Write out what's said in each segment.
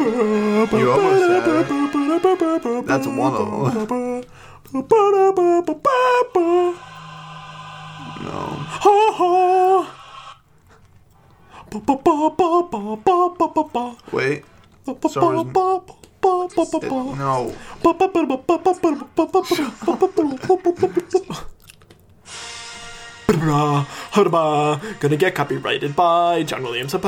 You almost had it. That's one of them. No. Wait. Sorry. It, no. Huda, gonna get copyrighted by John Williams. Yes.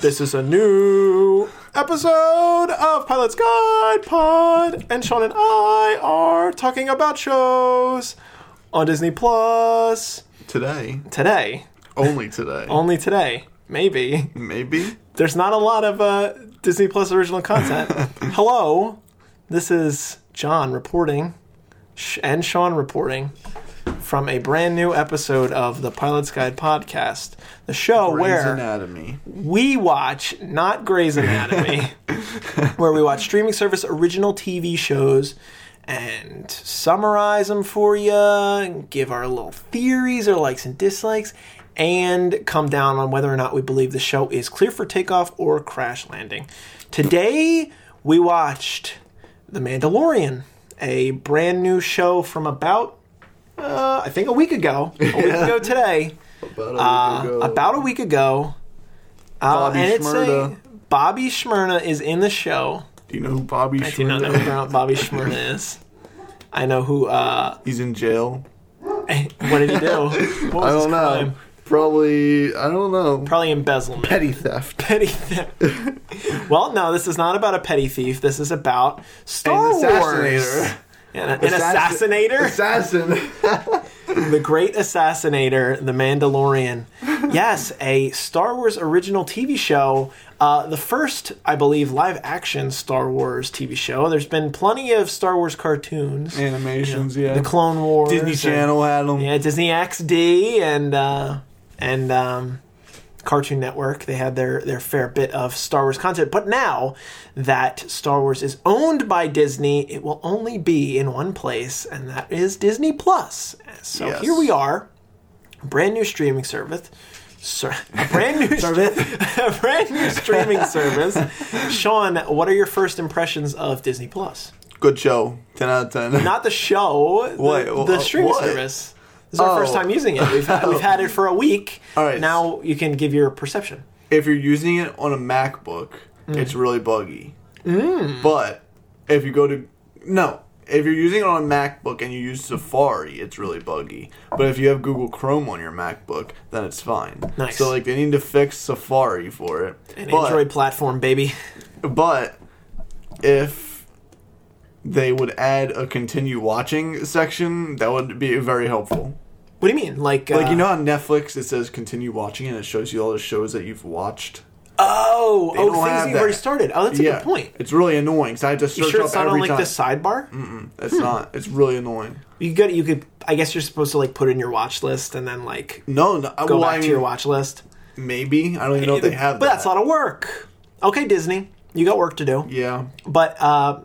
This is a new episode of Pilot's Guide Pod, and Sean and I are talking about shows on Disney Plus Today. today. Only today. Only today, maybe. Maybe. There's not a lot of uh, Disney Plus original content. Hello, this is John reporting, and Sean reporting from a brand new episode of the Pilot's Guide podcast, the show Grey's where Anatomy. we watch not Grey's Anatomy, where we watch streaming service original TV shows and summarize them for you, give our little theories or likes and dislikes, and come down on whether or not we believe the show is clear for takeoff or crash landing. Today we watched The Mandalorian, a brand new show from about uh, I think a week ago, a week ago today About a week uh, ago. about a week ago. Uh, Bobby and it's a, Bobby Shmurda is in the show. Do you know who Bobby I do not know who Bobby is. I know who. Uh, He's in jail. what did he do? I don't know. crime? Probably, I don't know. Probably embezzlement. Petty theft. petty theft. well, no, this is not about a petty thief. This is about Star An Wars. An, an assassinator. Assassin. the Great Assassinator, The Mandalorian. yes, a Star Wars original TV show. Uh, the first, I believe, live action Star Wars TV show. There's been plenty of Star Wars cartoons. Animations, yeah. The Clone Wars. Disney and- Channel had them. yeah, Disney XD and uh, and um, Cartoon Network. They had their their fair bit of Star Wars content. But now that Star Wars is owned by Disney, it will only be in one place, and that is Disney Plus. So Yes. here we are, brand new streaming service. Sir, a brand new a brand new streaming service. Sean, what are your first impressions of Disney Plus? Good show. 10 out of 10. Not the show, the, What? the Uh, streaming what? service. This is our Oh. first time using it. We've, we've had it for a week. All right. Now you can give your perception. if you're using it on a MacBook, Mm. it's really buggy. But if you go to no, if you're using it on a MacBook and you use Safari, it's really buggy. But if you have Google Chrome on your MacBook, then it's fine. Nice. So like they need to fix Safari for it. An but, Android platform, baby. but if they would add a continue watching section, that would be very helpful. What do you mean? Like, Like uh, you know on Netflix it says continue watching and it shows you all the shows that you've watched. Oh, don't oh, things you've that. already started. Oh, that's a good point. It's really annoying because I have to You search sure up it's not on like time. the sidebar? It's not. It's really annoying. You could, you could. I guess you're supposed to like put in your watch list and then like No, no go well, back I to mean, your watch list. Maybe I don't even know if they have. but that. that's a lot of work. Okay, Disney, you got work to do. Yeah, But uh,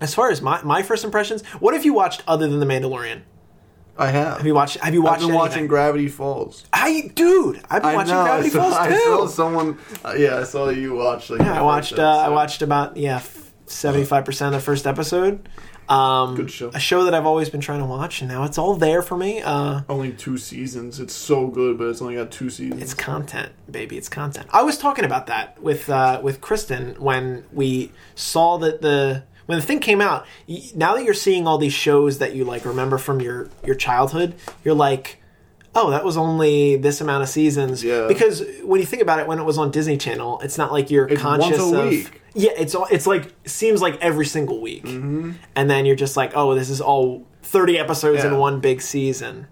as far as my my first impressions, what have you watched other than The Mandalorian? I have. Have you watched? Have you I've watched? been anything? watching Gravity Falls. I, dude, I've been I watching know. Gravity I saw, Falls I too. saw someone. Uh, yeah, I saw you watch. Like, Yeah, I watched. Uh, I watched about yeah seventy five percent of the first episode. Um, Good show. A show that I've always been trying to watch, and now it's all there for me. Uh, Only two seasons. It's so good, but it's only got two seasons. it's content, baby. It's content. I was talking about that with uh, with Kristen when we saw that the when the thing came out. Now that you're seeing all these shows that you like remember from your your childhood, you're like. Oh, that was only this amount of seasons. Yeah. Because when you think about it, when it was on Disney Channel, it's not like you're It's conscious once a of. week. Yeah, it's all. It's like seems like every single week, mm-hmm. and then you're just like, oh, this is all thirty episodes in one big season.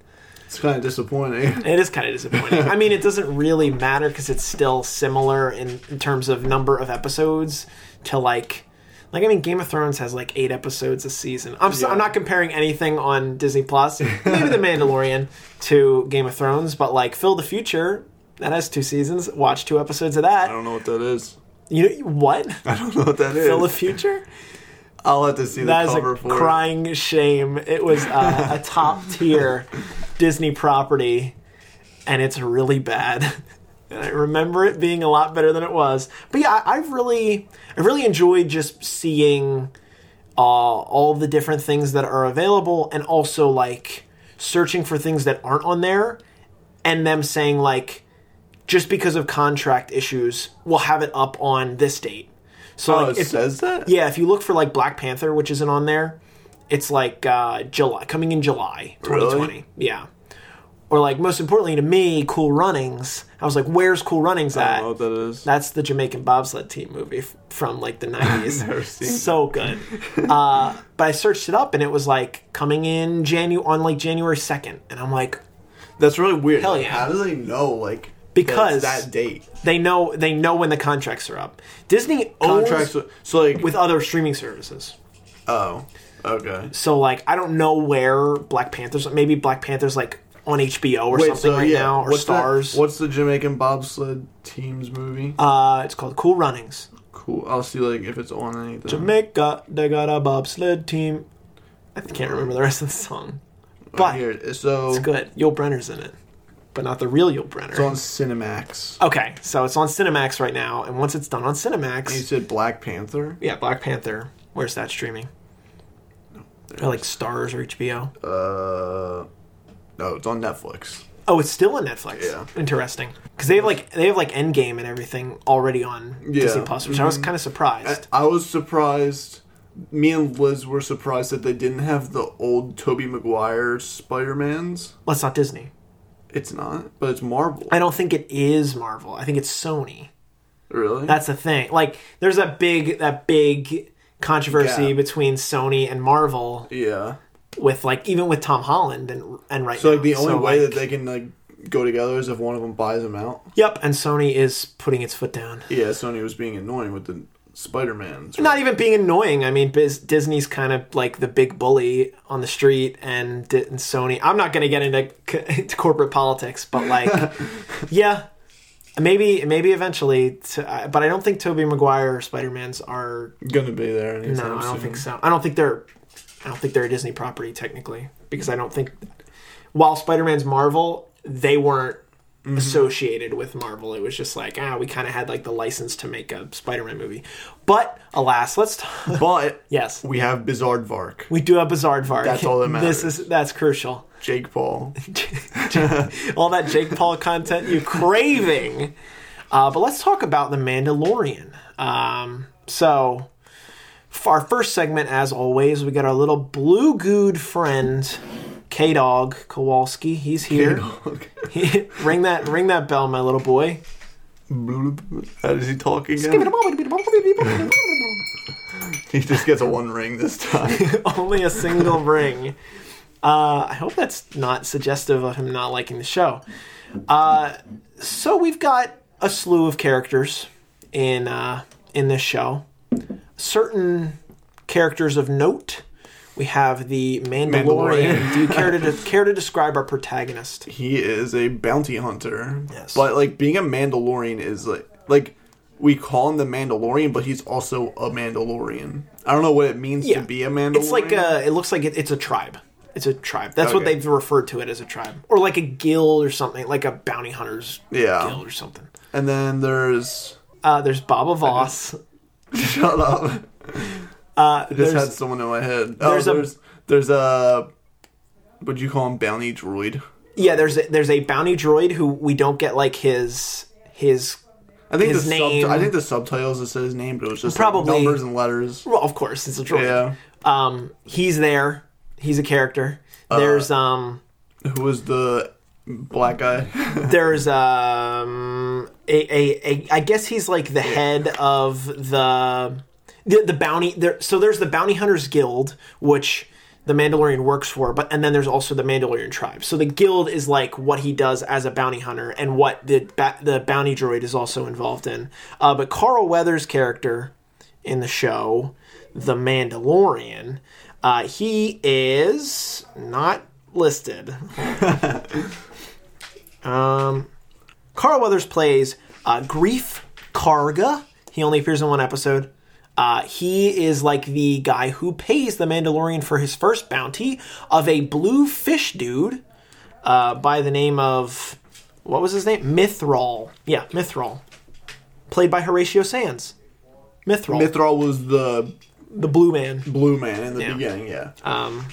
It's kind of disappointing. It is kind of disappointing. I mean, it doesn't really matter because it's still similar in, in terms of number of episodes to like, like I mean, Game of Thrones has like eight episodes a season. I'm so, Yeah. I'm not comparing anything on Disney Plus, maybe The Mandalorian to Game of Thrones, but like Phil the Future that has two seasons. Watch two episodes of that. I don't know what that is. You know what? I don't know what that is. Phil the Future. I'll have to see the That is cover a for it. crying shame. It was uh, a top tier Disney property, and it's really bad. And I remember it being a lot better than it was. But yeah, I, I've really, I really enjoyed just seeing uh, all the different things that are available, and also like searching for things that aren't on there, and them saying like, just because of contract issues, we'll have it up on this date. So Oh, like, it if- says that. yeah, if you look for like Black Panther, which isn't on there, it's like uh, July, coming in July 2020. Really? Yeah. Or like most importantly to me, Cool Runnings. I was like, "Where's Cool Runnings I at?" don't know what that is. That's the Jamaican bobsled team movie f- from like the 90s. So good. Uh, but I searched it up and it was like coming in Janu- on like January 2nd. And I'm like, That's really weird. Hell yeah. How do they know like Because- that date they know they know when the contracts are up. Disney owns contracts? So like with other streaming services. oh okay. So like I don't know where Black Panther's maybe Black Panther's like on HBO or something right now or what's Starz. The, what's the Jamaican bobsled team's movie? uh it's called Cool Runnings. cool. I'll see like if it's on anything. Jamaica, they got a bobsled team. I can't remember the rest of the song. But Here, so it's good. Yul Brenner's in it. But not the real Yul Brenner. it's on Cinemax. okay, so it's on Cinemax right now, and once it's done on Cinemax, You said Black Panther. yeah, Black Panther. Where's that streaming? Or like Starz or HBO? Uh, no, it's on Netflix. Oh, it's still on Netflix. Yeah. Interesting. Because they have like they have like Endgame and everything already on Yeah. Disney Plus, which I was Mhm. kind of surprised. I was surprised. Me and Liz were surprised that they didn't have the old Tobey Maguire Spider Mans. well, it's not Disney. It's not, but it's Marvel. I don't think it is Marvel. I think it's Sony. really? That's the thing. Like, there's that big that big controversy Gap. between Sony and Marvel yeah. With like even with Tom Holland and and right So like the only So, way like- that they can like go together is if one of them buys them out. Yep, and Sony is putting its foot down. Yeah, Sony was being annoying with the Spider Mans. Not even being annoying. I mean, Biz, Disney's kind of like the big bully on the street, and, Di- and Sony. I'm not going to get into, c- to corporate politics, but like, yeah, maybe maybe eventually. To, but I don't think Tobey Maguire or Spider Man's are. gonna be there. anytime No, I don't soon. think so. I don't think they're. I don't think they're a Disney property technically because I don't think. While Spider Man's Marvel, they weren't Mm-hmm. associated with Marvel. It was just like ah, we kind of had like the license to make a Spider Man movie. But alas, let's. T- But yes, we have Bizaardvark, we do have Bizaardvark. That's all that matters. This is that's crucial. Jake Paul. all that Jake Paul content you craving. Uh, but let's talk about the Mandalorian. Um, so, our first segment, as always, we got our little blue good friend, K Dog Kowalski. He's here. ring that ring that bell, my little boy. How does he talk again? He just gets a one ring this time. Only a single ring. Uh, I hope that's not suggestive of him not liking the show. Uh, so we've got a slew of characters in uh, in this show. Certain characters of note. We have the Mandalorian. Mandalorian. Do you care to care to describe our protagonist? he is a bounty hunter. Yes. But like being a Mandalorian is like like we call him the Mandalorian, but he's also a Mandalorian. I don't know what it means Yeah. to be a Mandalorian. It's like a. It looks like it, it's a tribe. It's a tribe. That's what they've referred to it as a tribe, or like a guild or something, like a bounty hunters Yeah. guild or something. And then there's Uh, there's Baba Voss. shut up. Uh, I just there's, had someone in my head. Oh, there's there's a- there's a would you call him bounty droid? yeah, there's a, there's a bounty droid who we don't get like his his. I think His the name- Sub- I think the subtitles it said his name, but it was just Probably- like numbers and letters. Well, of course, it's a droid. Yeah. Um, he's there. He's a character. There's um, Who was the black guy? there's um, a, a, a I guess he's like the head of the the, the bounty. There, so there's the bounty hunters guild, which the Mandalorian works for, but and then there's also the Mandalorian tribe. So the guild is like what he does as a bounty hunter, and what the ba- the bounty droid is also involved in. Uh, but Carl Weathers' character in the show, the Mandalorian, uh, he is not listed. um, Carl Weathers plays uh, Greef Karga. He only appears in one episode. Uh, he is like the guy who pays the Mandalorian for his first bounty of a blue fish dude uh, by the name of what was his name? Mythrol. Yeah, Mythrol. Played by Horatio Sanz. Mythrol. Mythrol was the the blue man. blue man in the Yeah. beginning. Yeah. Um,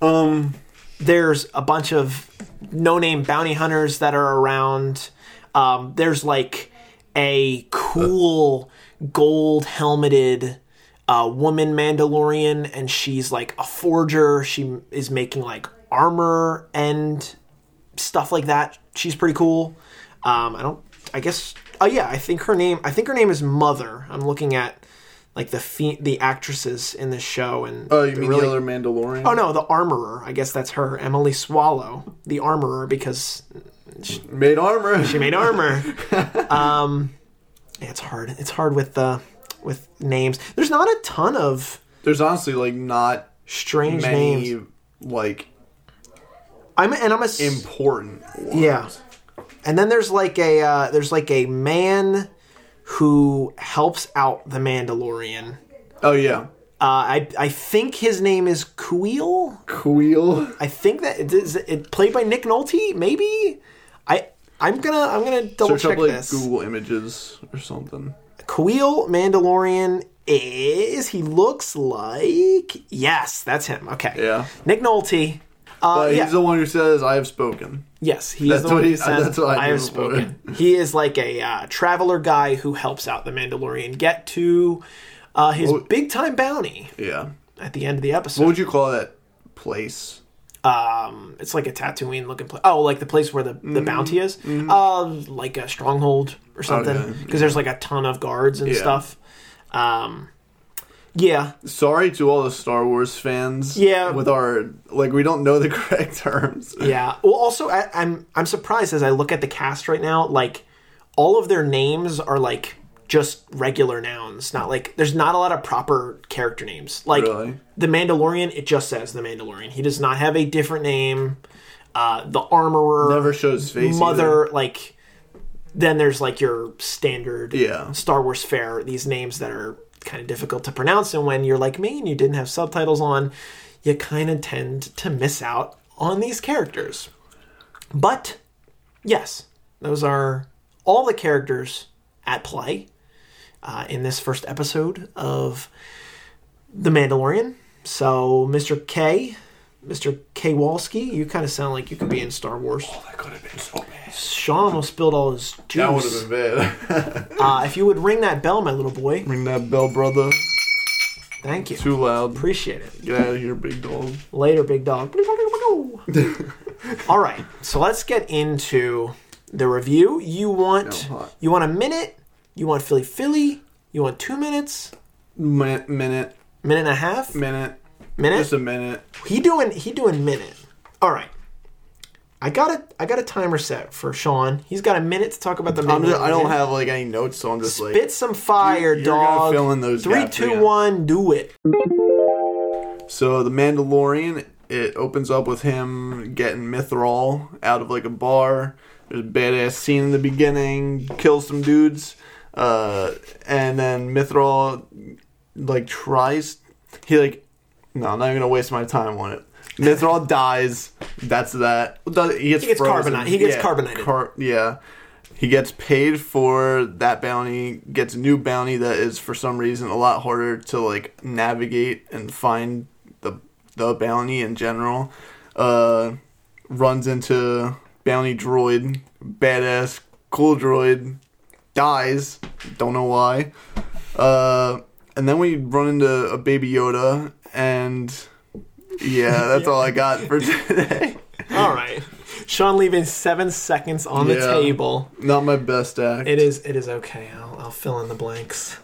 Um. there's a bunch of no-name bounty hunters that are around. Um, there's like a cool gold helmeted uh, woman Mandalorian, and she's like a forger. She is making like armor and stuff like that. She's pretty cool. Um, I don't. I guess. Oh yeah, I think her name. I think her name is Mother. I'm looking at like the fe- the actresses in this show, and Oh, you mean really- the other Mandalorian? Oh no, the armorer. I guess that's her, Emily Swallow, the armorer, because Made armor. she made armor. um, yeah, it's hard. It's hard with the with names. There's not a ton of There's honestly like not strange many names. like I'm and I'm a important. Ones. yeah. And then there's like a uh, there's like a man who helps out the Mandalorian. Oh yeah. Uh, I I think his name is Kuiil. Kuiil. I think that it is it played by Nick Nolte. Maybe I I'm gonna I'm gonna double Search check up like this. Google Images or something. Kuiil Mandalorian is he looks like yes that's him. Okay. Yeah. Nick Nolte. Uh, But yeah. he's the one who says, "I have spoken." Yes, he is That's the one what who he- says, that's what I I have spoken. he is like a uh, traveler guy who helps out the Mandalorian get to uh, his Well- big time bounty Yeah. at the end of the episode, What would you call that place? Um, it's like a Tatooine looking place. Oh, like the place where the, the bounty is? Uh, like a stronghold or something. Mm-hmm. Okay, Because there's like a ton of guards and Yeah. stuff. Um, yeah, Sorry to all the Star Wars fans. Yeah. With our like, we don't know the correct terms. Yeah. Well, also, I, I'm I'm surprised as I look at the cast right now. Like, all of their names are like just regular nouns. Not like there's not a lot of proper character names. Like Really? the Mandalorian, it just says the Mandalorian. He does not have a different name. Uh, the Armorer, Never shows face. Mother, like. Then there's like your standard Yeah. Star Wars fare. These names that are kind of difficult to pronounce, and when you're like me and you didn't have subtitles on, you kind of tend to miss out on these characters. But yes, those are all the characters at play uh, in this first episode of The Mandalorian. So, Mr. K, Mr. K. Walski, you kind of sound like you could be in Star Wars. Oh, that could have been so bad. Sean almost spilled all his juice. That would have been bad. Uh, if you would ring that bell, my little boy. Ring that bell, brother. Thank you. Too loud. Appreciate it. Get out of here, big dog. Later, big dog. All right, so let's get into the review. You want No, you want a minute? You want Philly Philly? You want two minutes? Mi- minute, Minute and a half? minute, Minute? just a minute. he doing he doing minute. All right. I got a I got a timer set for Sean. He's got a minute to talk about the. Just, I don't have like any notes, so I'm just like. Spit some fire, You're- you're dog. fill in those Three, gaps two, again. one, do it. So the Mandalorian, it opens up with him getting Mythrol out of like a bar. There's a badass scene in the beginning, kills some dudes, uh, and then Mythrol like tries. He like, no, I'm not even gonna waste my time on it. Mythrol dies. That's that. He gets, He gets carbonite- he gets Yeah, carbonated. car- yeah. He gets paid for that bounty, gets a new bounty that is for some reason a lot harder to like navigate and find the the bounty in general. Uh runs into bounty droid, badass cool droid, dies, don't know why. Uh and then we run into a baby Yoda and yeah, that's all I got for today. All right. Sean leaving seven seconds on the table. Not my best act. It is. It is okay. I'll, I'll fill in the blanks.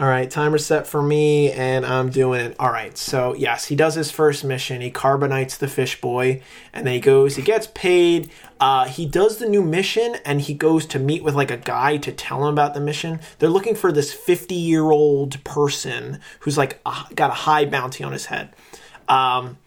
All right, timer set for me, and I'm doing it. All right, so yes, he does his first mission. He carbonates the fish boy, and then he goes. He gets paid. Uh, he does the new mission, and he goes to meet with like a guy to tell him about the mission. They're looking for this 50 year old person who's like uh, got a high bounty on his head. Um,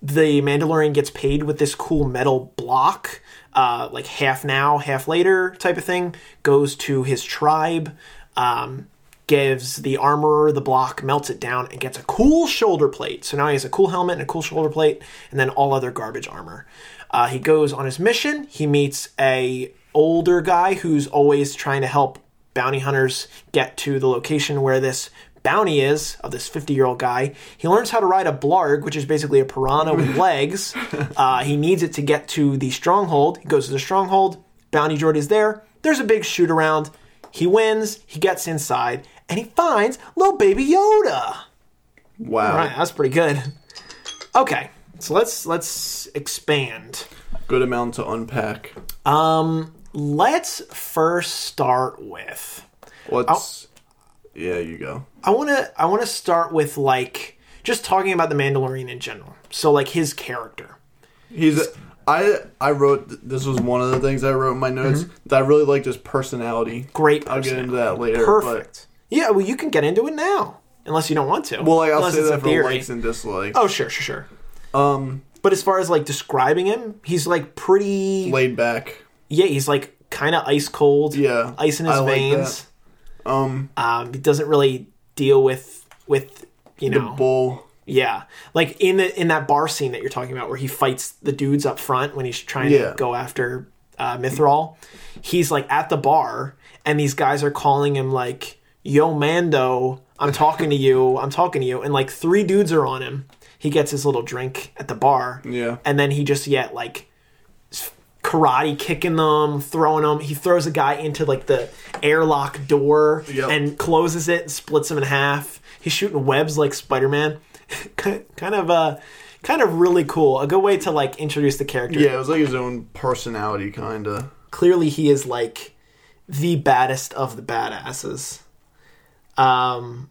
the Mandalorian gets paid with this cool metal block, uh, like half now, half later type of thing. Goes to his tribe, um, gives the armorer the block, melts it down, and gets a cool shoulder plate. So now he has a cool helmet and a cool shoulder plate, and then all other garbage armor. Uh, he goes on his mission. He meets a older guy who's always trying to help bounty hunters get to the location where this bounty is of this 50 year old guy. He learns how to ride a blarg, which is basically a piranha with legs. Uh, he needs it to get to the stronghold. He goes to the stronghold. Bounty droid is there. There's a big shoot around. He wins. He gets inside and he finds little baby Yoda. Wow. All right, that's pretty good. Okay, so let's let's expand. Good amount to unpack. Um, let's first start with. What's. Yeah, you go. I want to I want to start with like just talking about the Mandalorian in general. So like his character. He's. I I wrote this was one of the things I wrote in my notes that I really liked his personality. Great. I'll get into that later. Perfect. Yeah, well, you can get into it now, unless you don't want to. Well, like I'll Unless say that for theory. likes and dislikes. Oh, sure, sure, sure. Um, But as far as like describing him, he's like pretty. laid back. Yeah, he's like kind of ice cold. Yeah, ice in his I like veins. Um, Um, he doesn't really deal with with you know the bull. Yeah, like in the in that bar scene that you're talking about, where he fights the dudes up front when he's trying Yeah. to go after uh, Mythrol. He's like at the bar, and these guys are calling him like, "Yo, Mando, I'm talking to you. I'm talking to you." And like three dudes are on him. He gets his little drink at the bar, Yeah. and then he just yet like karate kicking them, throwing them. He throws a guy into like the airlock door Yep. and closes it and splits him in half. He's shooting webs like Spider Man. kind of uh kind of really cool. A good way to like introduce the character. Yeah, it was like his own personality, kind of. Clearly he is like the baddest of the badasses. Um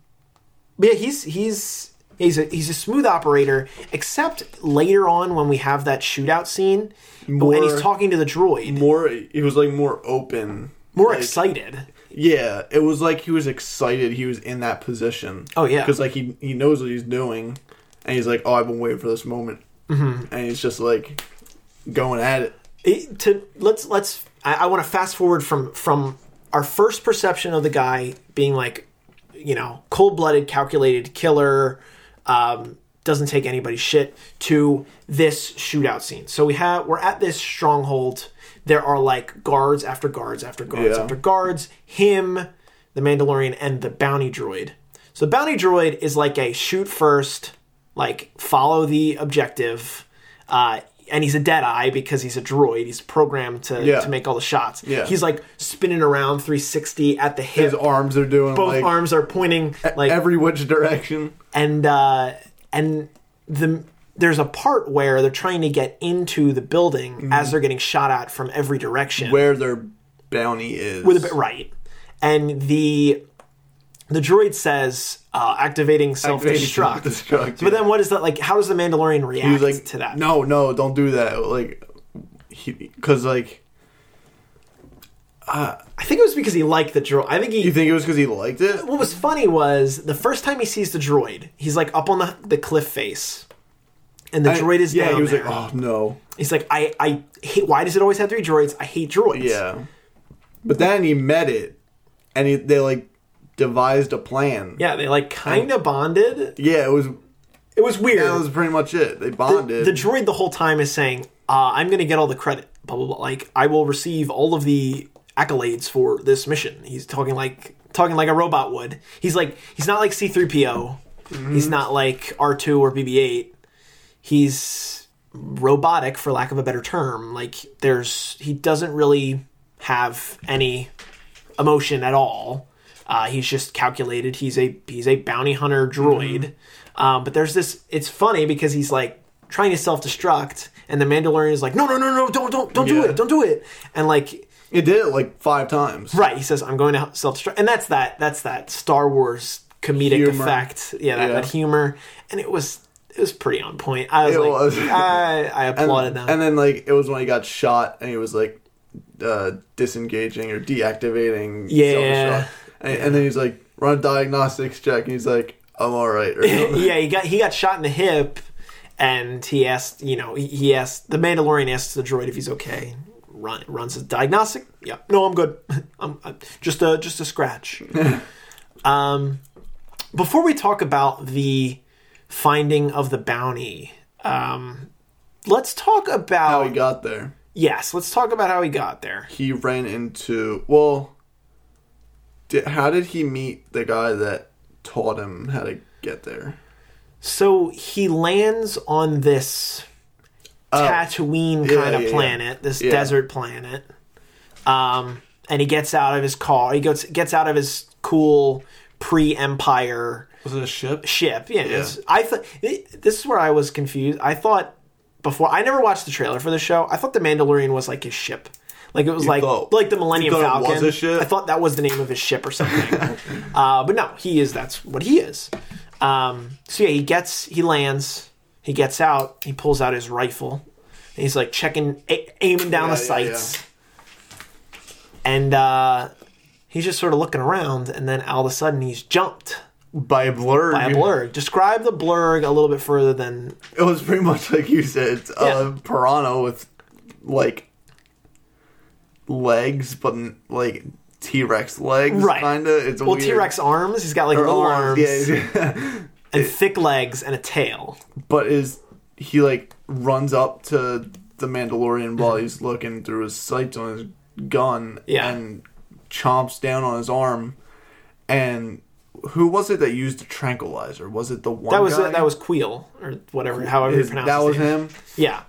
but yeah, he's he's he's a he's a smooth operator, except later on when we have that shootout scene and he's talking to the droid. More, he was like more open. more like, excited. Yeah, it was like he was excited. He was in that position. Oh, yeah. because like he he knows what he's doing, and he's like, "Oh, I've been waiting for this moment," mm-hmm. and he's just like going at it. It- to let's let's I, I want to fast forward from from our first perception of the guy being like, you know, cold blooded, calculated killer, um, doesn't take anybody's shit to this shootout scene. So we have we're at this stronghold. There are like guards after guards after guards Yeah. after guards. Him, the Mandalorian, and the bounty droid. So the bounty droid is like a shoot first, like follow the objective. Uh, and he's a dead eye because he's a droid. He's programmed to, Yeah. to make all the shots. Yeah. He's like spinning around 360 at the hip. His arms are doing Both like arms are pointing like every which direction. and uh, and the there's a part where they're trying to get into the building as they're getting shot at from every direction. Mm-hmm. Where their bounty is. with a bit right, and the the droid says uh, activating self destruct. Self-destruct, But then what is that like? How does the Mandalorian react like, to that? "No, no, don't do that." Like, because like, I think it was because he liked the droid. I think he. you think it was because he liked it? what was funny was the first time he sees the droid, he's like up on the, the cliff face, and the I- droid is yeah. down he was there. like, "Oh no." He's like, I, I hate. Why does it always have three droids? I hate droids. Yeah. But then he met it, and he, they like devised a plan. Yeah, they like kind of bonded. Yeah, it was. It was weird. That was pretty much it. They bonded. the droid the whole time is saying, uh, "I'm going to get all the credit." Blah blah blah. Like I will receive all of the accolades for this mission. He's talking like talking like a robot would. He's like he's not like C3PO. He's not like R2 or BB8. He's robotic for lack of a better term. Like there's he doesn't really have any emotion at all. Uh, he's just calculated. He's a he's a bounty hunter droid. Um, but there's this. It's funny because he's like trying to self destruct, and the Mandalorian is like, no, no, no, no, don't, don't, don't do it, don't do it. And like, it did it like five times. right, he says, I'm going to self destruct, and that's that. That's that Star Wars comedic Humor. effect. Yeah, that, Yeah. that humor, and it was it was pretty on point. I was It like, was. I, I And, applauded them. and then like it was when he got shot, and he was like uh, disengaging or deactivating. Yeah. And, and then he's like, "Run a diagnostics check," and he's like, "I'm all right." Yeah, he got he got shot in the hip, and he asked, you know, he, he asked the Mandalorian asks the droid if he's okay. Run runs a diagnostic. Yeah, no, I'm good. I'm, I'm just a just a scratch. um, before we talk about the finding of the bounty, um, let's talk about How he got there. yes. Let's talk about how he got there. He ran into well. Did, how did he meet the guy that taught him how to get there? So he lands on this Tatooine yeah, kind of yeah, yeah. planet, this Yeah. desert planet. Um, and he gets out of his car. He gets gets out of his cool pre-Empire Was it a ship? ship. Yeah, it's- I thought this is where I was confused. I thought before I never watched the trailer for the show. I thought the Mandalorian was like his ship. Like it was like thought- like the Millennium you Falcon. was a ship? I thought that was the name of his ship or something. uh, but no, he is. That's what he is. Um, so yeah, he gets he lands. He gets out. He pulls out his rifle. And he's like checking, a- aiming down Yeah, the yeah, sights. And uh, he's just sort of looking around, and then all of a sudden he's jumped By a blur. by a blurrg. Describe the blurrg a little bit further than It was pretty much like you said, it's Yeah. a piranha with like legs, but like T Rex legs, Right. Kinda. It's well. T Rex arms. He's got like Or little arms, arms yeah. and thick legs and a tail. but is he like runs up to the Mandalorian while mm-hmm. he's looking through his sights on his gun Yeah. and chomps down on his arm and who was it that used the tranquilizer? Was it the one That was uh, guy? that was Kuiil or whatever, however you pronounce that was name. him. Yeah,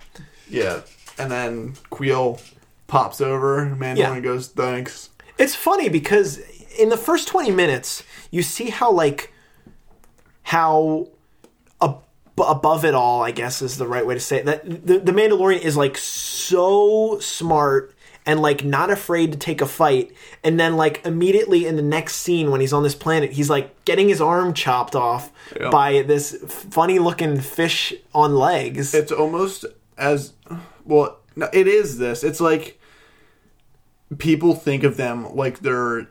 Yeah, and then Kuiil pops over. Mandalorian Yeah. goes, "Thanks." it's funny because in the first twenty minutes, you see how like how ab- above it all, I guess is the right way to say it. That the, the Mandalorian is like so smart and like not afraid to take a fight, and then like immediately in the next scene when he's on this planet, he's like getting his arm chopped off Yeah. by this funny looking fish on legs. It's almost as well. No, it is this. It's like people think of them like they're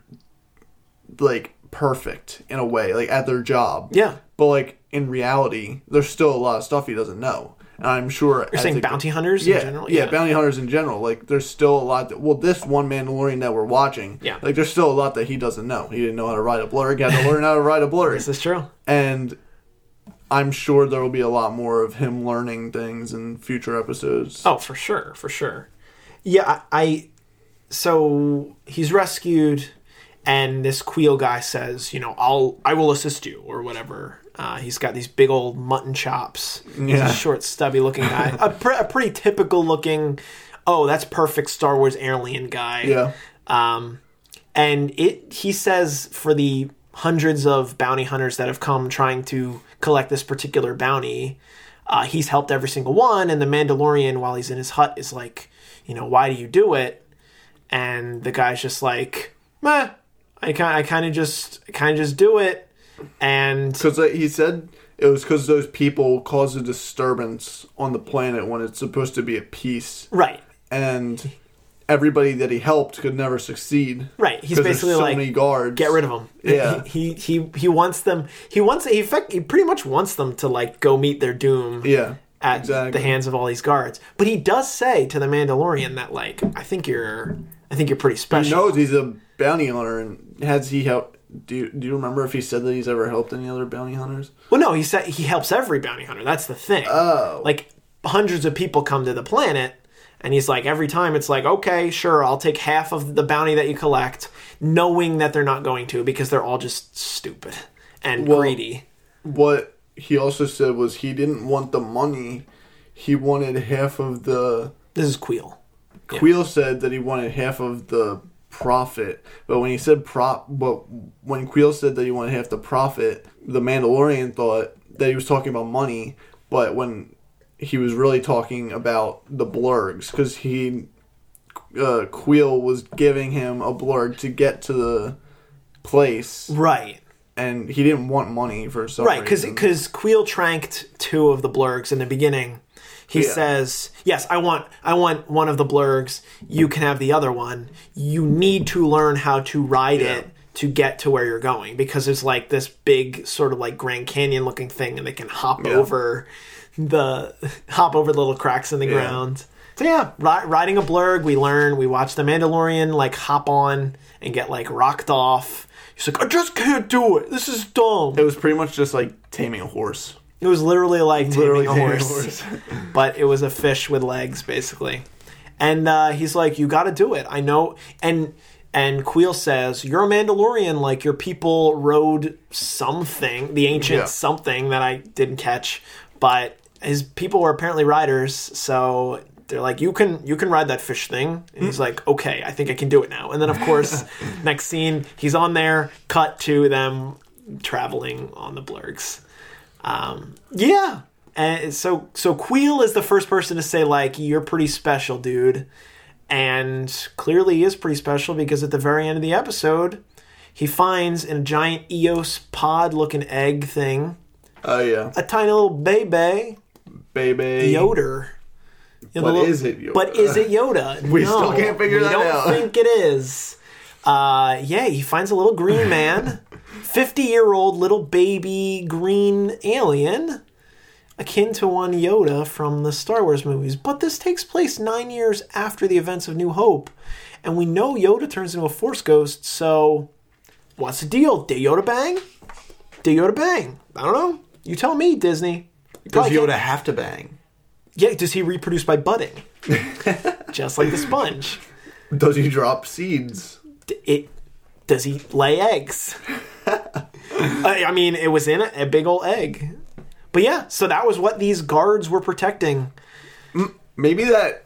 like perfect in a way, like at their job. yeah. But like in reality, there's still a lot of stuff he doesn't know. And I'm sure You're saying bounty hunters yeah, in general? Yeah, bounty hunters in general. Like, there's still a lot. That, well, this one Mandalorian that we're watching, Yeah. like, there's still a lot that he doesn't know. He didn't know how to ride a blur. He had to learn how to ride a blurrg. Is this true? and I'm sure there will be a lot more of him learning things in future episodes. Oh, for sure, for sure. Yeah, I, I so he's rescued, and this Kuiil guy says, you know, I'll I will assist you or whatever. Uh, he's got these big old mutton chops. He's Yeah. a short, stubby looking guy. a, pre- a pretty typical looking. Oh, that's perfect Star Wars alien guy. Yeah, Um, and it he says for the hundreds of bounty hunters that have come trying to collect this particular bounty, uh, he's helped every single one. And the Mandalorian, while he's in his hut, is like, you know, why do you do it? And the guy's just like, meh, I kind, I kind of just, kind of just do it. And because he said it was because those people caused a disturbance on the planet when it's supposed to be at peace, right, and everybody that he helped could never succeed. right. He's basically so like, many guards. get rid of them. Yeah. He, he he wants them. He wants. He, fact, he pretty much wants them to like go meet their doom. Yeah, at exactly. the hands of all these guards. But he does say to the Mandalorian that like I think you're I think you're pretty special. He knows he's a bounty hunter, and has he helped? Do you, do you remember if he said that he's ever helped any other bounty hunters? Well, no, he said he helps every bounty hunter. That's the thing. Oh, Like hundreds of people come to the planet, and he's like every time it's like okay, sure, I'll take half of the bounty that you collect, knowing that they're not going to because they're all just stupid and Well- greedy. what he also said was he didn't want the money. He wanted half of the. This is Kuiil. Yeah. Kuiil said that he wanted half of the profit, but when he said prop, but when Kuiil said that he wanted half the profit, the Mandalorian thought that he was talking about money, but when he was really talking about the blurrgs, because he, uh, Kuiil was giving him a blurrg to get to the place, Right. and he didn't want money for some Right, because because Kuiil tranked two of the blurrgs in the beginning. He Yeah. says, "Yes, I want I want one of the blurrgs. You can have the other one. You need to learn how to ride Yeah. it to get to where you're going because there's like this big sort of like Grand Canyon looking thing, and they can hop Yeah. over the hop over the little cracks in the ground." So yeah, ri- riding a blurrg, we learn. We watch the Mandalorian like hop on and get like rocked off. He's like, "I just can't do it. This is dumb." It was pretty much just like taming a horse. It was literally like taming Literally a taming a horse, horse. but it was a fish with legs, basically. And uh, he's like, "You got to do it. I know." And and Kuiil says, "You're a Mandalorian. Like your people rode something, the ancient Yeah. something that I didn't catch, but his people were apparently riders. So they're like, you can you can ride that fish thing." And he's like, "Okay, I think I can do it now." And then of course, next scene, he's on there. Cut to them traveling on the blurrgs. Um, yeah. And so so Kuiil is the first person to say like you're pretty special, dude. And clearly he is pretty special because at the very end of the episode, he finds in a giant Eos pod looking egg thing Oh yeah, a tiny little baby baby. Yoda. You know, But little- is it Yoda? But is it Yoda? We still can't figure that out. that don't think it is. Uh, yeah, he finds a little green man, fifty-year-old little baby green alien, akin to one Yoda from the Star Wars movies. But this takes place nine years after the events of New Hope, and we know Yoda turns into a Force ghost. So, what's the deal? Did Yoda bang? Did Yoda bang? I don't know. You tell me, Disney. You Does probably can't- Yoda have to bang? yeah, does he reproduce by budding? Just like the sponge. Does he drop seeds? D- It does he lay eggs? I, I mean, it was in a, a big old egg. But yeah, so that was what these guards were protecting. Maybe that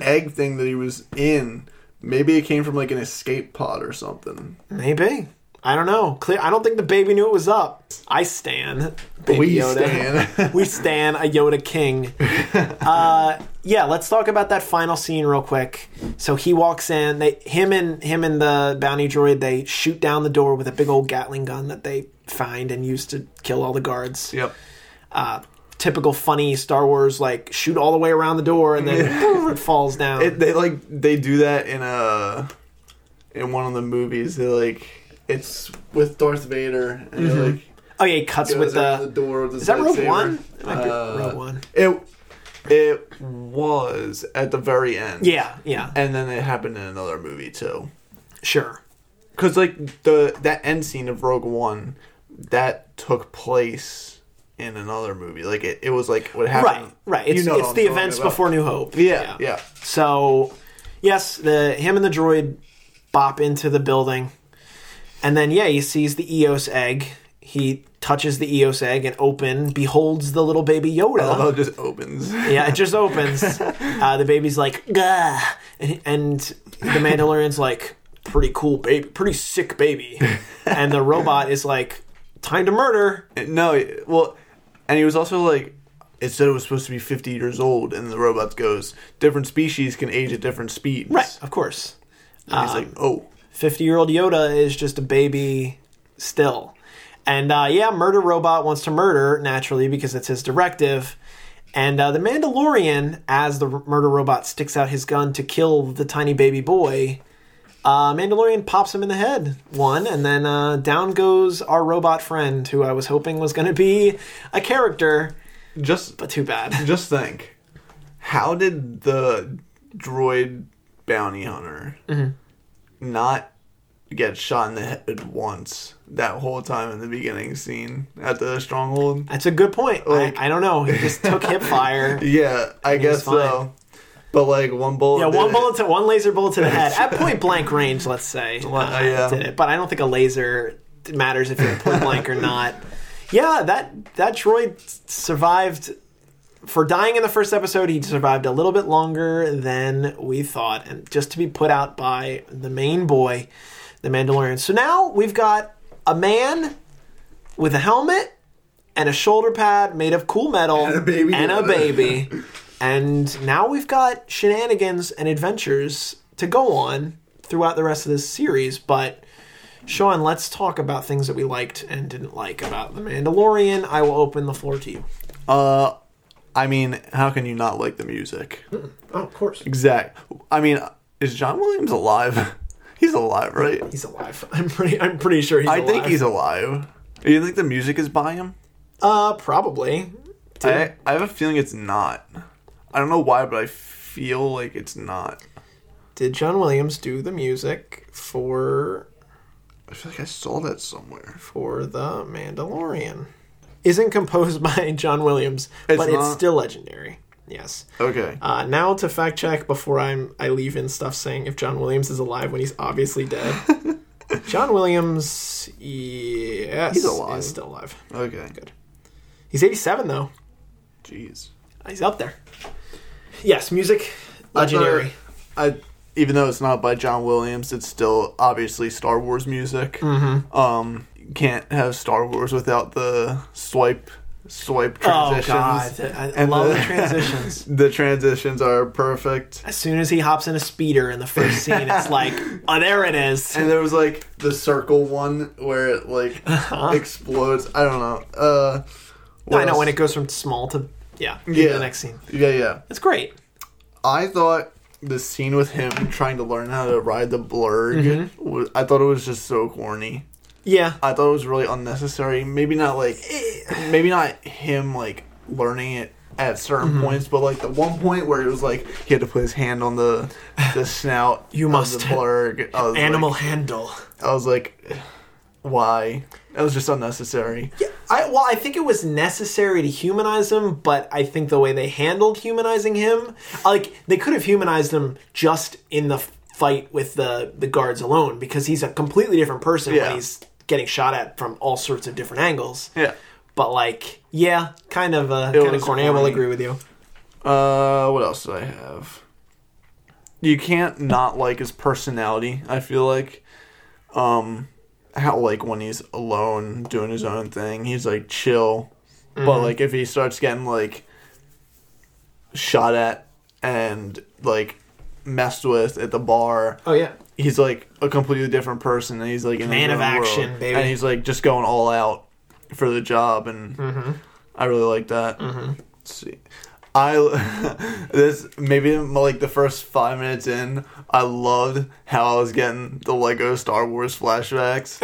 egg thing that he was in. Maybe it came from like an escape pod or something. Maybe. I don't know. Clear. I don't think the baby knew it was up. I stan. Baby We Yoda. stan. we stan a Yoda king. Uh, yeah, let's talk about that final scene real quick. So he walks in. They, him and him and the bounty droid, they shoot down the door with a big old Gatling gun that they find and use to kill all the guards. Yep. Uh, typical funny Star Wars, like shoot all the way around the door and then it falls down. It, they like they do that in a in one of the movies. They like it's with Darth Vader and he like oh yeah, he cuts with the. the door with his Is that Rogue. One? It might be Uh, Rogue One. It it was at the very end. Yeah, yeah, and then it happened in another movie too. sure. Because like the that end scene of Rogue One, that took place in another movie. Like it, it was like what happened. Right, right. It's, You know it's the events about. before New Hope. Yeah, yeah. So, yes, the him and the droid bop into the building, and then yeah, he sees the Eos egg. He touches the Eos egg and open beholds the little baby Yoda. Oh, it just opens. Yeah, it just opens. Uh, the baby's like, Gah! And, and the Mandalorian's like, pretty cool baby, pretty sick baby. And the robot is like, time to murder. No, well, and he was also like, it said it was supposed to be 50 years old, and the robot goes, different species can age at different speeds. Right, of course. And he's like, oh. 50 year old Yoda is just a baby still. And uh, yeah, Murder Robot wants to murder, naturally, because it's his directive. And uh, the Mandalorian, as the murder robot sticks out his gun to kill the tiny baby boy, uh, Mandalorian pops him in the head, one, and then uh, down goes our robot friend, who I was hoping was going to be a character, Just, but too bad. just think, how did the droid bounty hunter Mm-hmm. Not get shot in the head once that whole time in the beginning scene at the stronghold? That's a good point. Like- I, I don't know. He just took hip fire. Yeah, I guess so. But like one bullet. Yeah, one it. bullet to one laser bullet to the head at point blank range. Let's say uh, yeah. did it, but I don't think a laser matters if you're point blank or not. Yeah, that that droid survived for dying in the first episode. He survived a little bit longer than we thought, and just to be put out by the main boy, the Mandalorian. So now we've got a man with a helmet and a shoulder pad made of cool metal And a baby and a baby. And now we've got shenanigans and adventures to go on throughout the rest of this series. But Sean, let's talk about things that we liked and didn't like about The Mandalorian. I will open the floor to you. Uh, I mean, how can you not like the music? Oh, of course. Exact. I mean, is John Williams alive? he's alive, right? He's alive. I'm pretty. I'm pretty sure he's. Alive. I alive. think he's alive. Do you think the music is by him? Uh, probably. I, I have a feeling it's not. I don't know why, but I feel like it's not. did John Williams do the music for I feel like I saw that somewhere. for the Mandalorian? Isn't composed by John Williams, It's but it's still legendary. Yes. Okay. Uh, now to fact check before I'm I leave in stuff saying if John Williams is alive when he's obviously dead. John Williams, yes, He's alive. Is still alive. Okay. Good. He's 87 though. Jeez. He's up there. Yes, music legendary. I even though it's not by John Williams, it's still obviously Star Wars music. Mm-hmm. Um, can't have Star Wars without the swipe swipe Oh transitions. god, I And love the, the- transitions. The transitions are perfect. As soon as he hops in a speeder in the first scene, it's like, oh, there it is. And there was like the circle one where it like explodes. I don't know. Uh, what I know when it goes from small to yeah, Yeah. the next scene. Yeah, yeah. It's great. I thought the scene with him trying to learn how to ride the blurrg, Mm-hmm. I thought it was just so corny. Yeah, I thought it was really unnecessary. Maybe not like, maybe not him like learning it at certain Mm-hmm. points, but like the one point where it was like he had to put his hand on the the snout. You must the blurrg. Animal Like, handle. I was like, why? That was just unnecessary. Yeah, I well, I think it was necessary to humanize him, but I think the way they handled humanizing him, like they could have humanized him just in the fight with the the guards alone, because he's a completely different person Yeah. when he's getting shot at from all sorts of different angles. Yeah. But like, yeah, kind of uh, kind of corny. I will agree with you. Uh, what else did I have? You can't not like his personality. I feel like, um, how like when he's alone doing his own thing, he's like chill. Mm-hmm. But like if he starts getting like shot at and like messed with at the bar, Oh yeah, he's like a completely different person. And he's like in Man of own world. action, baby. and he's like just going all out for the job, and Mm-hmm. I really like that. Let's see. I this maybe like the first five minutes in, I loved how I was getting the Lego Star Wars flashbacks.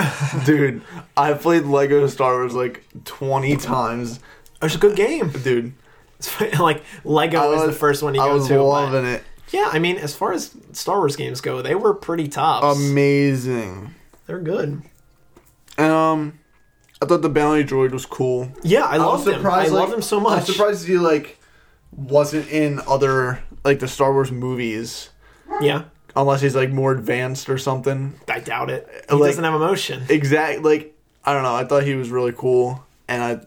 Dude, I played Lego Star Wars like twenty times. it's a good game. Dude, like Lego I was, the first one you I go was to. but- loving it. Yeah, I mean, as far as Star Wars games go, they were pretty tops. Amazing. They're good. Um, I thought the bounty droid was cool. Yeah, I love him. I like- loved him so I'm much. surprised he like wasn't in other like the Star Wars movies. Yeah, Unless he's like more advanced or something. I doubt it. He Like- doesn't have emotion. Exactly. like I don't know. I thought he was really cool, and I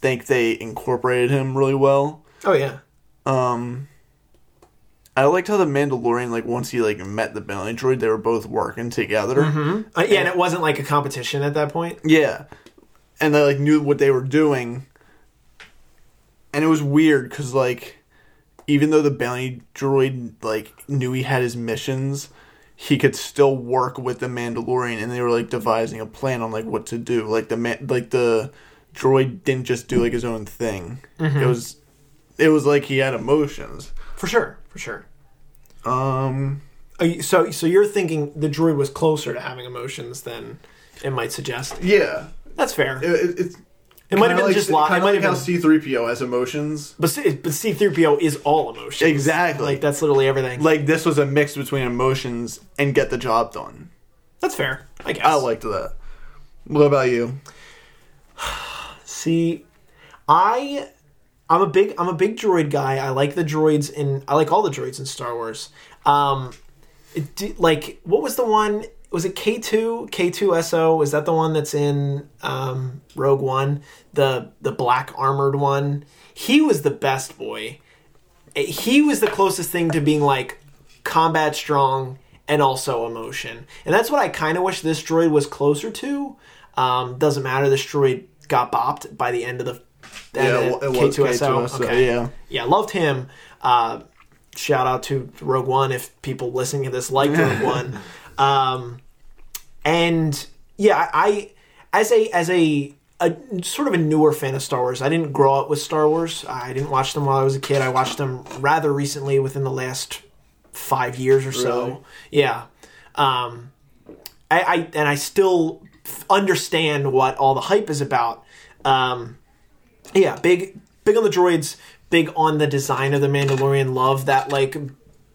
think they incorporated him really well. Oh yeah, Um, I liked how the Mandalorian like once he like met the bounty droid, they were both working together. uh, yeah, and it wasn't like a competition at that point. Yeah, and they like knew what they were doing, and it was weird because like even though the bounty droid like knew he had his missions, he could still work with the Mandalorian, and they were like devising a plan on like what to do. Like the man, like the droid didn't just do like his own thing. It was, it was like he had emotions. For sure, for sure. Um, you- so, so you're thinking the droid was closer to having emotions than it might suggest. yeah, That's fair. it, it, it's. It might have been like, just lo- it might like have how C three PO has emotions. but C- but C-3PO is all emotion. Exactly. Like that's literally everything. like this was a mix between emotions and get the job done. that's fair. I guess. I liked that. What about you? See, I I'm a big I'm a big droid guy. I like the droids in I like all the droids in Star Wars. Um like what was the one was it K2 K2SO is that the one that's in um Rogue One the the black armored one he was the best boy he was the closest thing to being like combat strong and also emotion. And that's what I kind of wish this droid was closer to. Um, doesn't matter. This droid got bopped by the end of the Yeah, end it was K2SO. K2SO, Okay. yeah. Yeah, loved him. Uh, shout out to Rogue One if people listening to this liked Rogue One. Um, and yeah, I as a as a a sort of a newer fan of Star Wars. I didn't grow up with Star Wars. I didn't watch them while I was a kid. I watched them rather recently, within the last five years or so. Really? Yeah, um, I, I and I still understand what all the hype is about. Um, yeah, big big on the droids, big on the design of the Mandalorian. Love that like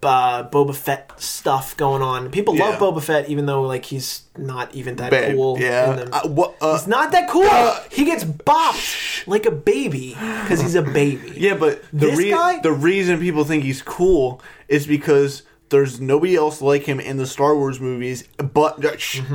uh, Boba Fett stuff going on. People love Yeah. Boba Fett, even though like he's not even that Babe, cool. yeah. Uh, what, uh, he's not that cool. he gets bopped like a baby because he's a baby. yeah, but the rea- guy? the reason people think he's cool is because there's nobody else like him in the Star Wars movies, but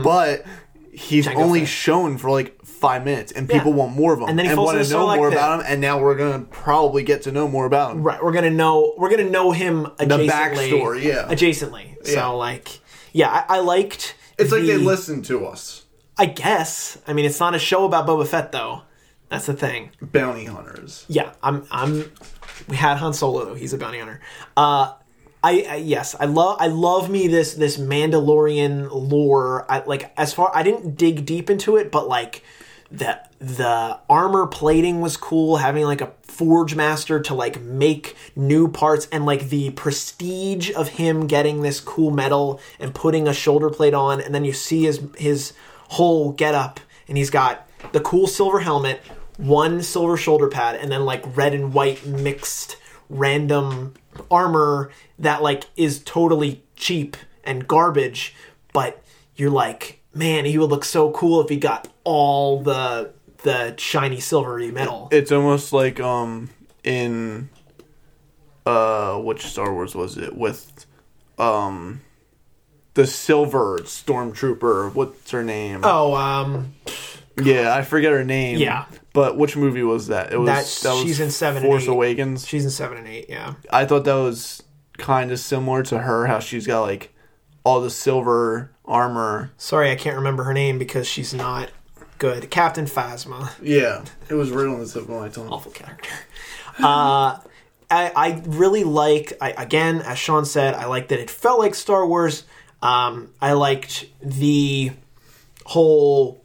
but he's Jango only Fett. shown for like five minutes, and people Yeah. want more of them, And then he falls want to know more pit. about him. And now we're gonna probably get to know more about him. Right, we're gonna know we're gonna know him adjacently. The backstory, yeah. adjacently. Yeah. So like, yeah, I, I liked. It's like they the- listen to us, I guess. I mean, it's not a show about Boba Fett though. That's the thing. bounty hunters. Yeah, I'm. I'm. We had Han Solo though. He's a bounty hunter. Uh, I, I yes, I love. I love me this this Mandalorian lore. I like as far. I didn't dig deep into it, but like the the armor plating was cool. Having like a forge master to like make new parts and like the prestige of him getting this cool metal and putting a shoulder plate on, and then you see his his whole get up, and he's got the cool silver helmet one silver shoulder pad and then like red and white mixed random armor that like is totally cheap and garbage but you're like man he would look so cool if he got all the the shiny silvery metal. It's almost like um in uh which Star Wars was it? With um the silver stormtrooper what's her name? Oh um yeah I forget her name. Yeah. but which movie was that? It was That's- that was she's in seven and Force eight. Awakens? She's in 7 and 8 yeah. I thought that was kind of similar to her how she's got like all the silver armor sorry i can't remember her name because she's not good captain phasma yeah it was right on the tip of my tongue awful character. Uh, I, I really like. I, again, as Sean said, I like that it felt like Star Wars. Um, I liked the whole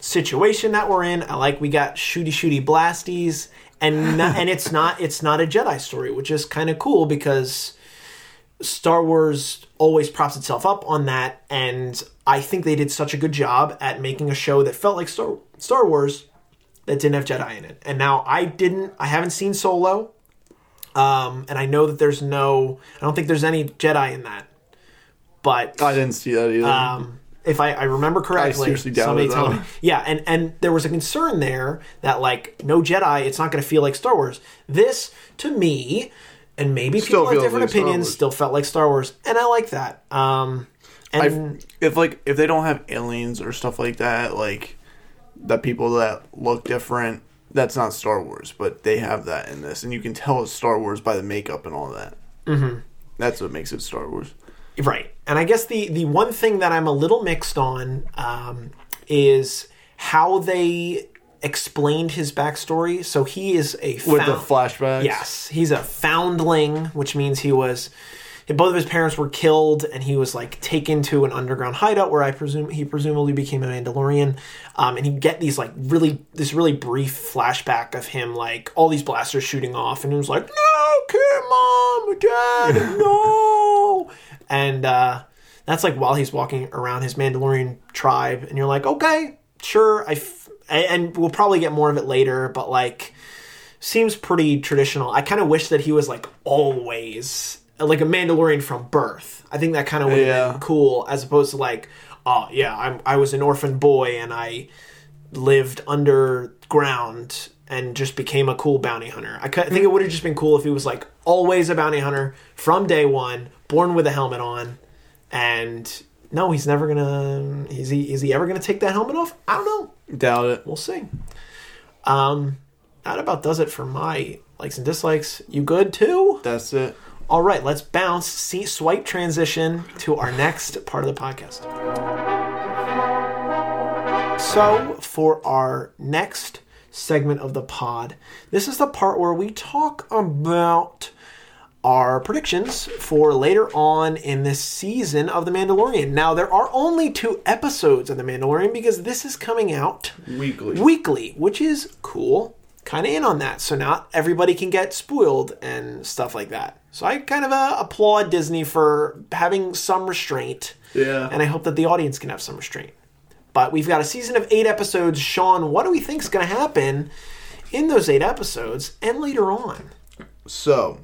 situation that we're in. I like we got shooty shooty blasties, and not, and it's not it's not a Jedi story, which is kind of cool because Star Wars always props itself up on that, and I think they did such a good job at making a show that felt like Star Star Wars that didn't have Jedi in it. And now I didn't, I haven't seen Solo, um, and I know that there's no, I don't think there's any Jedi in that. But I didn't see that either um, if I, I remember correctly, seriously doubt somebody tell me. Yeah, and and there was a concern there that like no Jedi, it's not going to feel like Star Wars. This to me, and maybe Still people have different like opinions, still felt like Star Wars, and I like that. Um, and I if like if they don't have aliens or stuff like that, like the people that look different, that's not Star Wars, but they have that in this, and you can tell it's Star Wars by the makeup and all that. Mm-hmm. That's what makes it Star Wars. Right. And I guess the the one thing that I'm a little mixed on um, is how they explained his backstory. So he is a With the found- flashbacks, Yes, he's a foundling, which means he was both of his parents were killed, and he was like taken to an underground hideout where I presume he presumably became a Mandalorian. Um, and he get these like really this really brief flashback of him like all these blasters shooting off, and he was like, "No, kid, mom, dad, no," and uh, that's like while he's walking around his Mandalorian tribe, and you're like, okay, sure, I. F-, and we'll probably get more of it later, but like seems pretty traditional. I kind of wish that he was like always uh, like a Mandalorian from birth. I think that kind of would have Yeah. been cool as opposed to like, oh yeah, I'm I was an orphan boy and I lived underground and just became a cool bounty hunter. I, I think it would have just been cool if he was like always a bounty hunter from day one, born with a helmet on, and no, he's never gonna. Is he? Is he ever gonna take that helmet off? I don't know doubt it. we'll see. Um, that about does it for my likes and dislikes. You good too? That's it. All right, let's bounce, see, swipe transition to our next part of the podcast. So, for our next segment of the pod, this is the part where we talk about our predictions for later on in this season of The Mandalorian. Now, there are only two episodes of The Mandalorian because this is coming out Weekly. weekly, which is cool. Kind of in on that. So not everybody can get spoiled and stuff like that. So I kind of uh, applaud Disney for having some restraint. Yeah. And I hope that the audience can have some restraint. But we've got a season of eight episodes. Sean, what do we think is going to happen in those eight episodes and later on? So,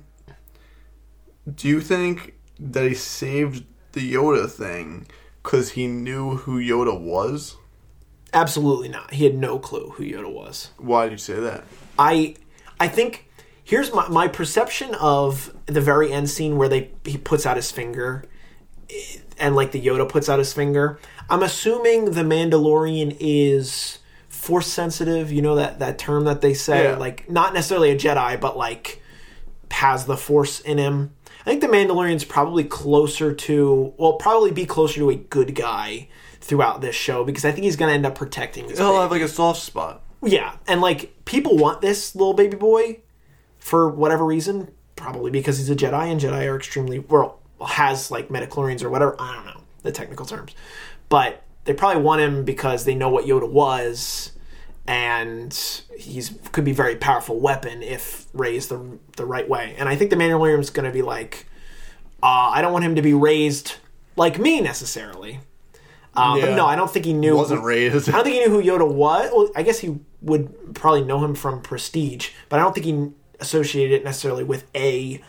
do you think that he saved the Yoda thing because he knew who Yoda was? Absolutely not. He had no clue who Yoda was. Why did you say that? I I think here's my my perception of the very end scene where they he puts out his finger eh, and like the Yoda puts out his finger. I'm assuming the Mandalorian is force sensitive, you know that that term that they say Yeah. like not necessarily a Jedi but like has the force in him. I think the Mandalorian's probably closer to well probably be closer to a good guy throughout this show because I think he's going to end up protecting this He'll baby. have like a soft spot. Yeah, and like people want this little baby boy for whatever reason, probably because he's a Jedi and Jedi are extremely well has like midi-chlorians or whatever. I don't know the technical terms, but they probably want him because they know what Yoda was, and he's could be a very powerful weapon if raised the the right way. And I think the Mandalorian's going to be like, uh, I don't want him to be raised like me necessarily. Uh, But no, I don't think he knew. Wasn't raised. I don't think he knew who Yoda was. Well, I guess he would probably know him from Prestige, but I don't think he associated it necessarily with a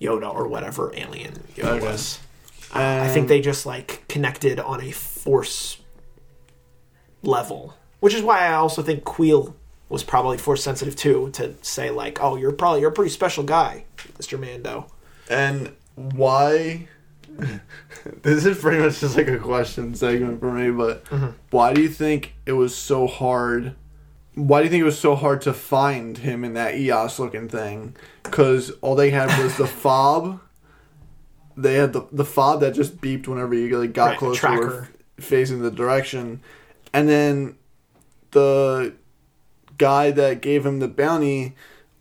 Yoda or whatever alien Yoda Okay. was. I think they just like connected on a force level, which is why I also think Kuiil was probably force sensitive too to say like, oh, you're probably you're a pretty special guy, Mister Mando. And why? this is pretty much just like a question segment for me, but mm-hmm. why do you think it was so hard? Why do you think it was so hard to find him in that EOS looking thing? Because all they had was the fob. They had the the fob that just beeped whenever you like got Right, close to or facing the direction, and then the guy that gave him the bounty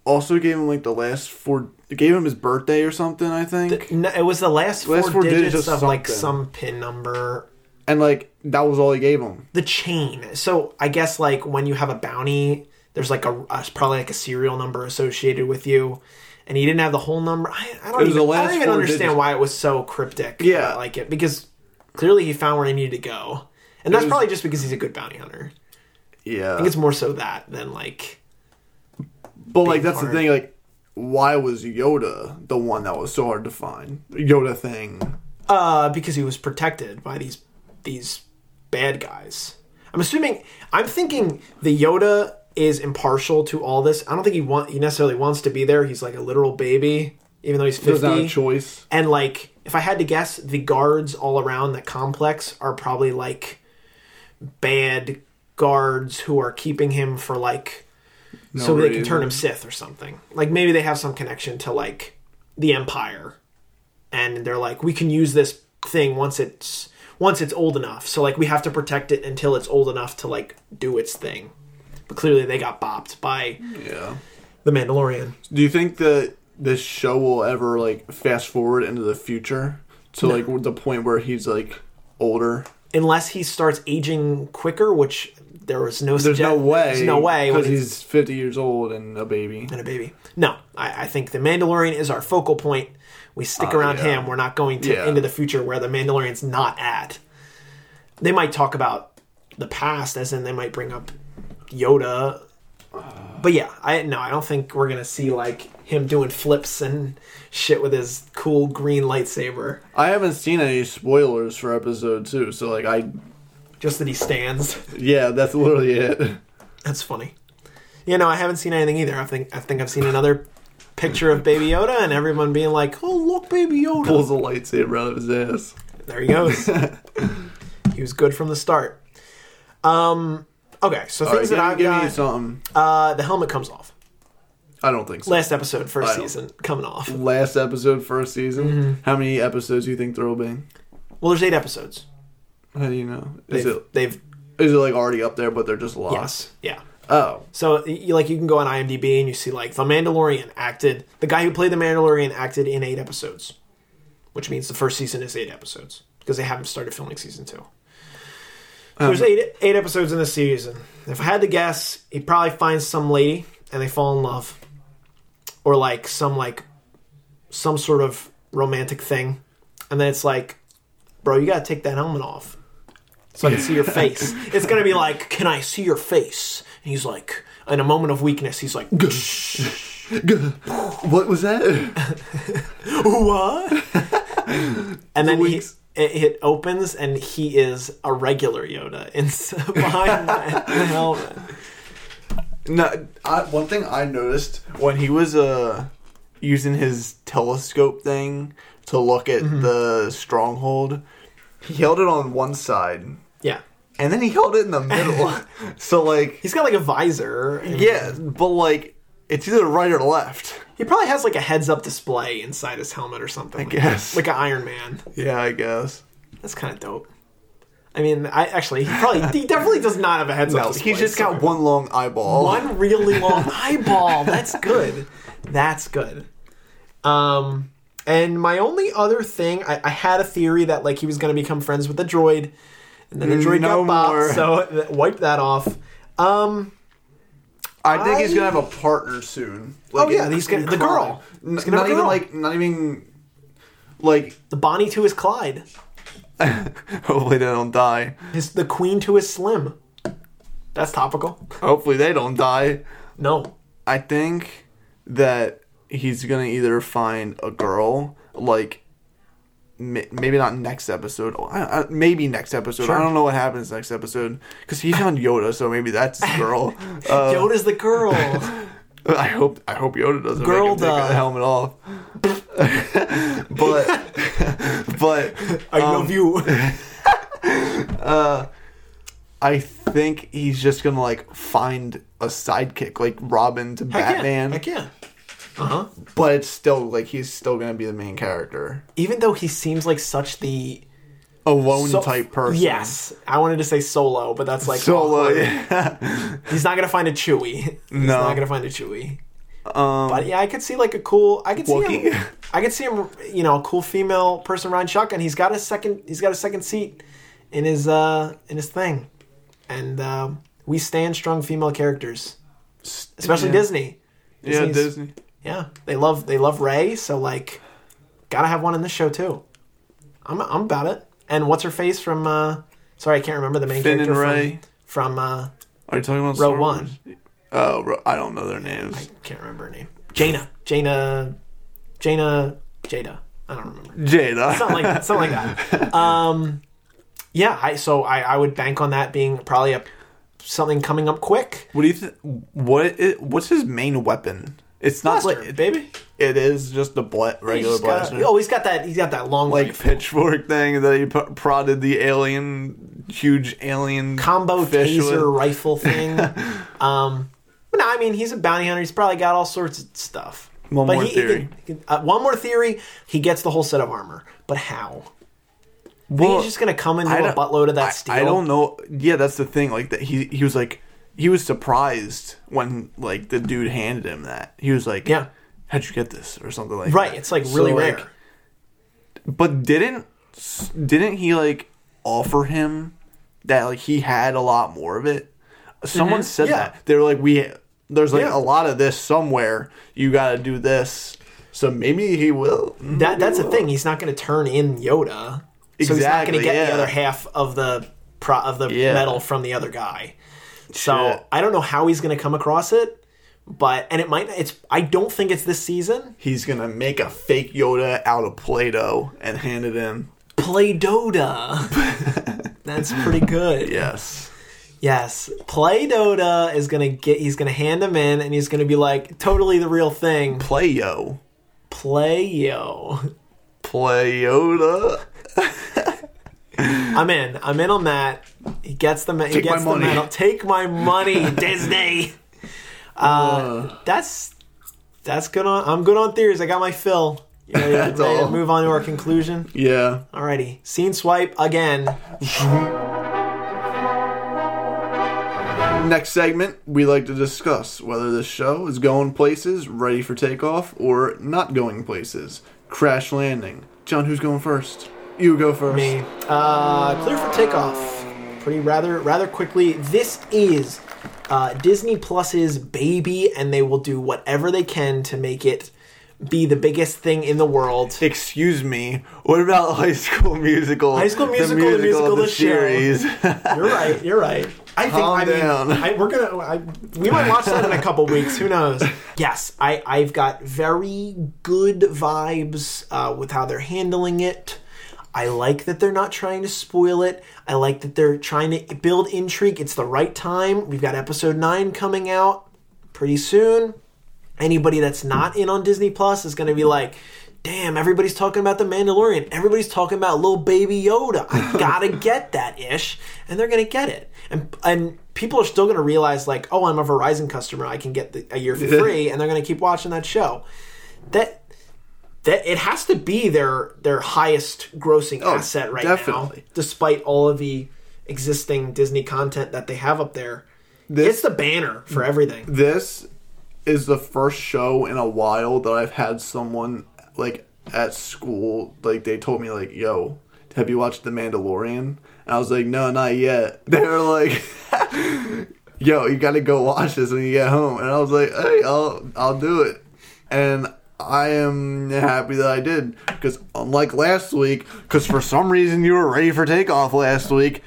also gave him like the last four. Gave him his birthday or something, I think. No, it was the last four, Last four digits, digits of of like some pin number and like that was all he gave him. the chain. So I guess like when you have a bounty, there's like a, probably like a serial number associated with you, and he didn't have the whole number. I, I don't even, the I don't even four understand digits. why it was so cryptic. Yeah. like it because clearly he found where he needed to go, and that's was- probably just because he's a good bounty hunter. I think it's more so that than like but like that's hard. the thing. Like, why was Yoda the one that was so hard to find? Yoda thing. Uh, because he was protected by these these bad guys. I'm assuming. I'm thinking the Yoda is impartial to all this. I don't think he want he necessarily wants to be there. He's like a literal baby, even though he's There's not a fifty. choice. And like, if I had to guess, the guards all around the complex are probably like bad guards who are keeping him for like No so they can turn him Sith or something. Like maybe they have some connection to like the Empire, and they're like, we can use this thing once it's once it's old enough. So like we have to protect it until it's old enough to like do its thing. But clearly they got bopped by Yeah. the Mandalorian. Do you think that this show will ever like fast forward into the future to like the point where he's like older? Unless he starts aging quicker, which there was no There's no way. There's no way because he's he's 50 years old and a baby. and a baby. No, I, I think the Mandalorian is our focal point. We stick Uh, around yeah. him. We're not going to Yeah. into the future where the Mandalorian's not at. They might talk about the past, as in they might bring up Yoda. But yeah, I no, I don't think we're gonna see like him doing flips and shit with his cool green lightsaber. I haven't seen any spoilers for episode two, so like I Just that he stands. yeah, that's literally it. That's funny. Yeah, no, I haven't seen anything either. I think I think I've seen another picture of Baby Yoda and everyone being like, "Oh, look, Baby Yoda." Pulls a lightsaber out of his ass. There he goes. he was good from the start. Um. Okay, so All things right, that I've give me got. something. Uh, the helmet comes off. I don't think so. Last episode, first season, coming off. Last episode, first season. Mm-hmm. How many episodes do you think there will be? Well, there's eight episodes. How do you know? Is They've, it they've is it like already up there, but they're just lost? yes, yeah. Oh, So you like you can go on IMDb and you see like the Mandalorian acted. The guy who played the Mandalorian acted in eight episodes, which means the first season is eight episodes because they haven't started filming season two. So there's um, eight eight episodes in the season. If I had to guess, he probably finds some lady and they fall in love, or like some like some sort of romantic thing, and then it's like, bro, you gotta take that helmet off so I can see your face. It's gonna be like, can I see your face? And he's like, in a moment of weakness, he's like, what was that? what? and then he, it, it opens and he is a regular Yoda in, behind the helmet. No, I, one thing I noticed when he was uh using his telescope thing to look at Mm-hmm. the stronghold, he held it on one side Yeah. and then he held it in the middle. so like, He's got like a visor. and- yeah, but like it's either right or left. He probably has like a heads up display inside his helmet or something. I like guess. Like an Iron Man. Yeah, I guess. That's kind of dope. I mean, I actually, he probably, he definitely does not have a heads up No, display. he's just got so- one long eyeball. one really long eyeball. That's good. That's good. Um, and my only other thing, I, I had a theory that like he was going to become friends with the droid, and then the droid No got bopped, so th- wipe that off. Um, I think he's gonna have a partner soon. Oh, yeah, in- he's gonna- in the girl. N- He's gonna not have a even girl. like, not even like. the Bonnie to his Clyde, Hopefully they don't die. his the Queen to his Slim. That's topical. Hopefully they don't die. No, I think that he's gonna either find a girl, like maybe not next episode, I, I, maybe next episode. Sure. I don't know what happens next episode because he found Yoda, so maybe that's the girl. Uh, Yoda's the girl. I hope I hope Yoda doesn't Girl take the helmet off. but but I love you. uh, I think he's just gonna like find a sidekick like Robin to Batman. Heck yeah. Uh huh. But it's still like he's still gonna be the main character. Even though he seems like such the alone so- type person. Yes, I wanted to say solo, but that's like Solo, awkward. yeah. He's not gonna find a Chewie. He's No. not gonna find a Chewie. Um, But yeah, I could see like a cool. I could see him. I could see him. You know, a cool female person riding shotgun. He's got a second. He's got a second seat in his uh in his thing, and um, we stand strong female characters, especially yeah. Disney. Yeah, Disney. Yeah, they love they love Rey. So like, gotta have one in this show too. I'm I'm about it. And what's her face from? uh Sorry, I can't remember the main Finn character and Rey. from from uh Are you talking about Rogue One. Oh, I don't know their names. I can't remember her name. Jaina. Jaina. Jaina. Jada. I don't remember. Jada. Something like that. Something like that. Um, yeah. I so I, I would bank on that being probably a something coming up quick. What do you think? What? what's his main weapon? It's not Blaster, like baby. it is just a bla- regular just got- blaster, oh, he's got that. He's got that long like rifle. pitchfork thing that he p- prodded the alien, huge alien combo taser with. rifle thing. um, but no, I mean he's a bounty hunter. He's probably got all sorts of stuff. One But more he- he theory. he can- uh, one more theory. He gets the whole set of armor, but how? Well, he's just gonna come into I a buttload of that I- steel. I don't know. Yeah, that's the thing. Like that, he he was like he was surprised when like the dude handed him that. He was like, Yeah. how'd you get this?" or something like Right, that. Right. It's like So, really rare. But didn't didn't he like offer him that like he had a lot more of it? Someone said Mm-hmm. Yeah. that they were like, "We there's like Yeah. a lot of this somewhere. You got to do this." So maybe he will. That that's the thing. He's not going to turn in Yoda, so he's not going to get the other half of the pro, of the Yeah. metal from the other guy. So Shit. I don't know how he's going to come across it, but and it might. It's I don't think it's this season. He's gonna make a fake Yoda out of Play-Doh and hand it in. Play Doda. That's pretty good. Yes. Yes. Play Doda is gonna get he's gonna hand him in and he's gonna be like, totally the real thing. Play-Yo. Play yo. Play Yoda. I'm in. I'm in on that. He gets the he Take gets my the money. medal. Take my money, Disney. Uh, that's that's good on I'm good on theories. I got my fill. You ready, That's ready to all. move on to our conclusion? Yeah. Alrighty. Scene swipe again. Next segment, we like to discuss whether this show is going places, ready for takeoff, or not going places. Crash landing. John, who's going first? You go first. Me. Uh, clear for takeoff. Pretty rather rather quickly. This is uh, Disney Plus's baby, and they will do whatever they can to make it be the biggest thing in the world. Excuse me. What about High School Musical? High School Musical, the musical, the show. series. You're right. You're right. I think Calm I mean down. I, we're gonna I, we might watch that in a couple weeks. Who knows? Yes, I I've got very good vibes uh, with how they're handling it. I like that they're not trying to spoil it. I like that they're trying to build intrigue. It's the right time. We've got episode nine coming out pretty soon. Anybody that's not in on Disney Plus is going to be like, damn, everybody's talking about The Mandalorian. Everybody's talking about little baby Yoda. I gotta get that ish. And they're going to get it. And, and people are still going to realize, like, oh, I'm a Verizon customer. I can get the, a year for free. And they're going to keep watching that show. That. That it has to be their their highest grossing oh, asset right definitely. now, despite all of the existing Disney content that they have up there. This- it's the banner for everything. This is the first show in a while that I've had someone like at school like they told me like, "Yo, have you watched The Mandalorian?" And I was like, "No, not yet." They were like, "Yo, you got to go watch this when you get home." And I was like, "Hey, I'll I'll do it." And I am happy that I did because unlike last week, because for some reason you were ready for takeoff last week.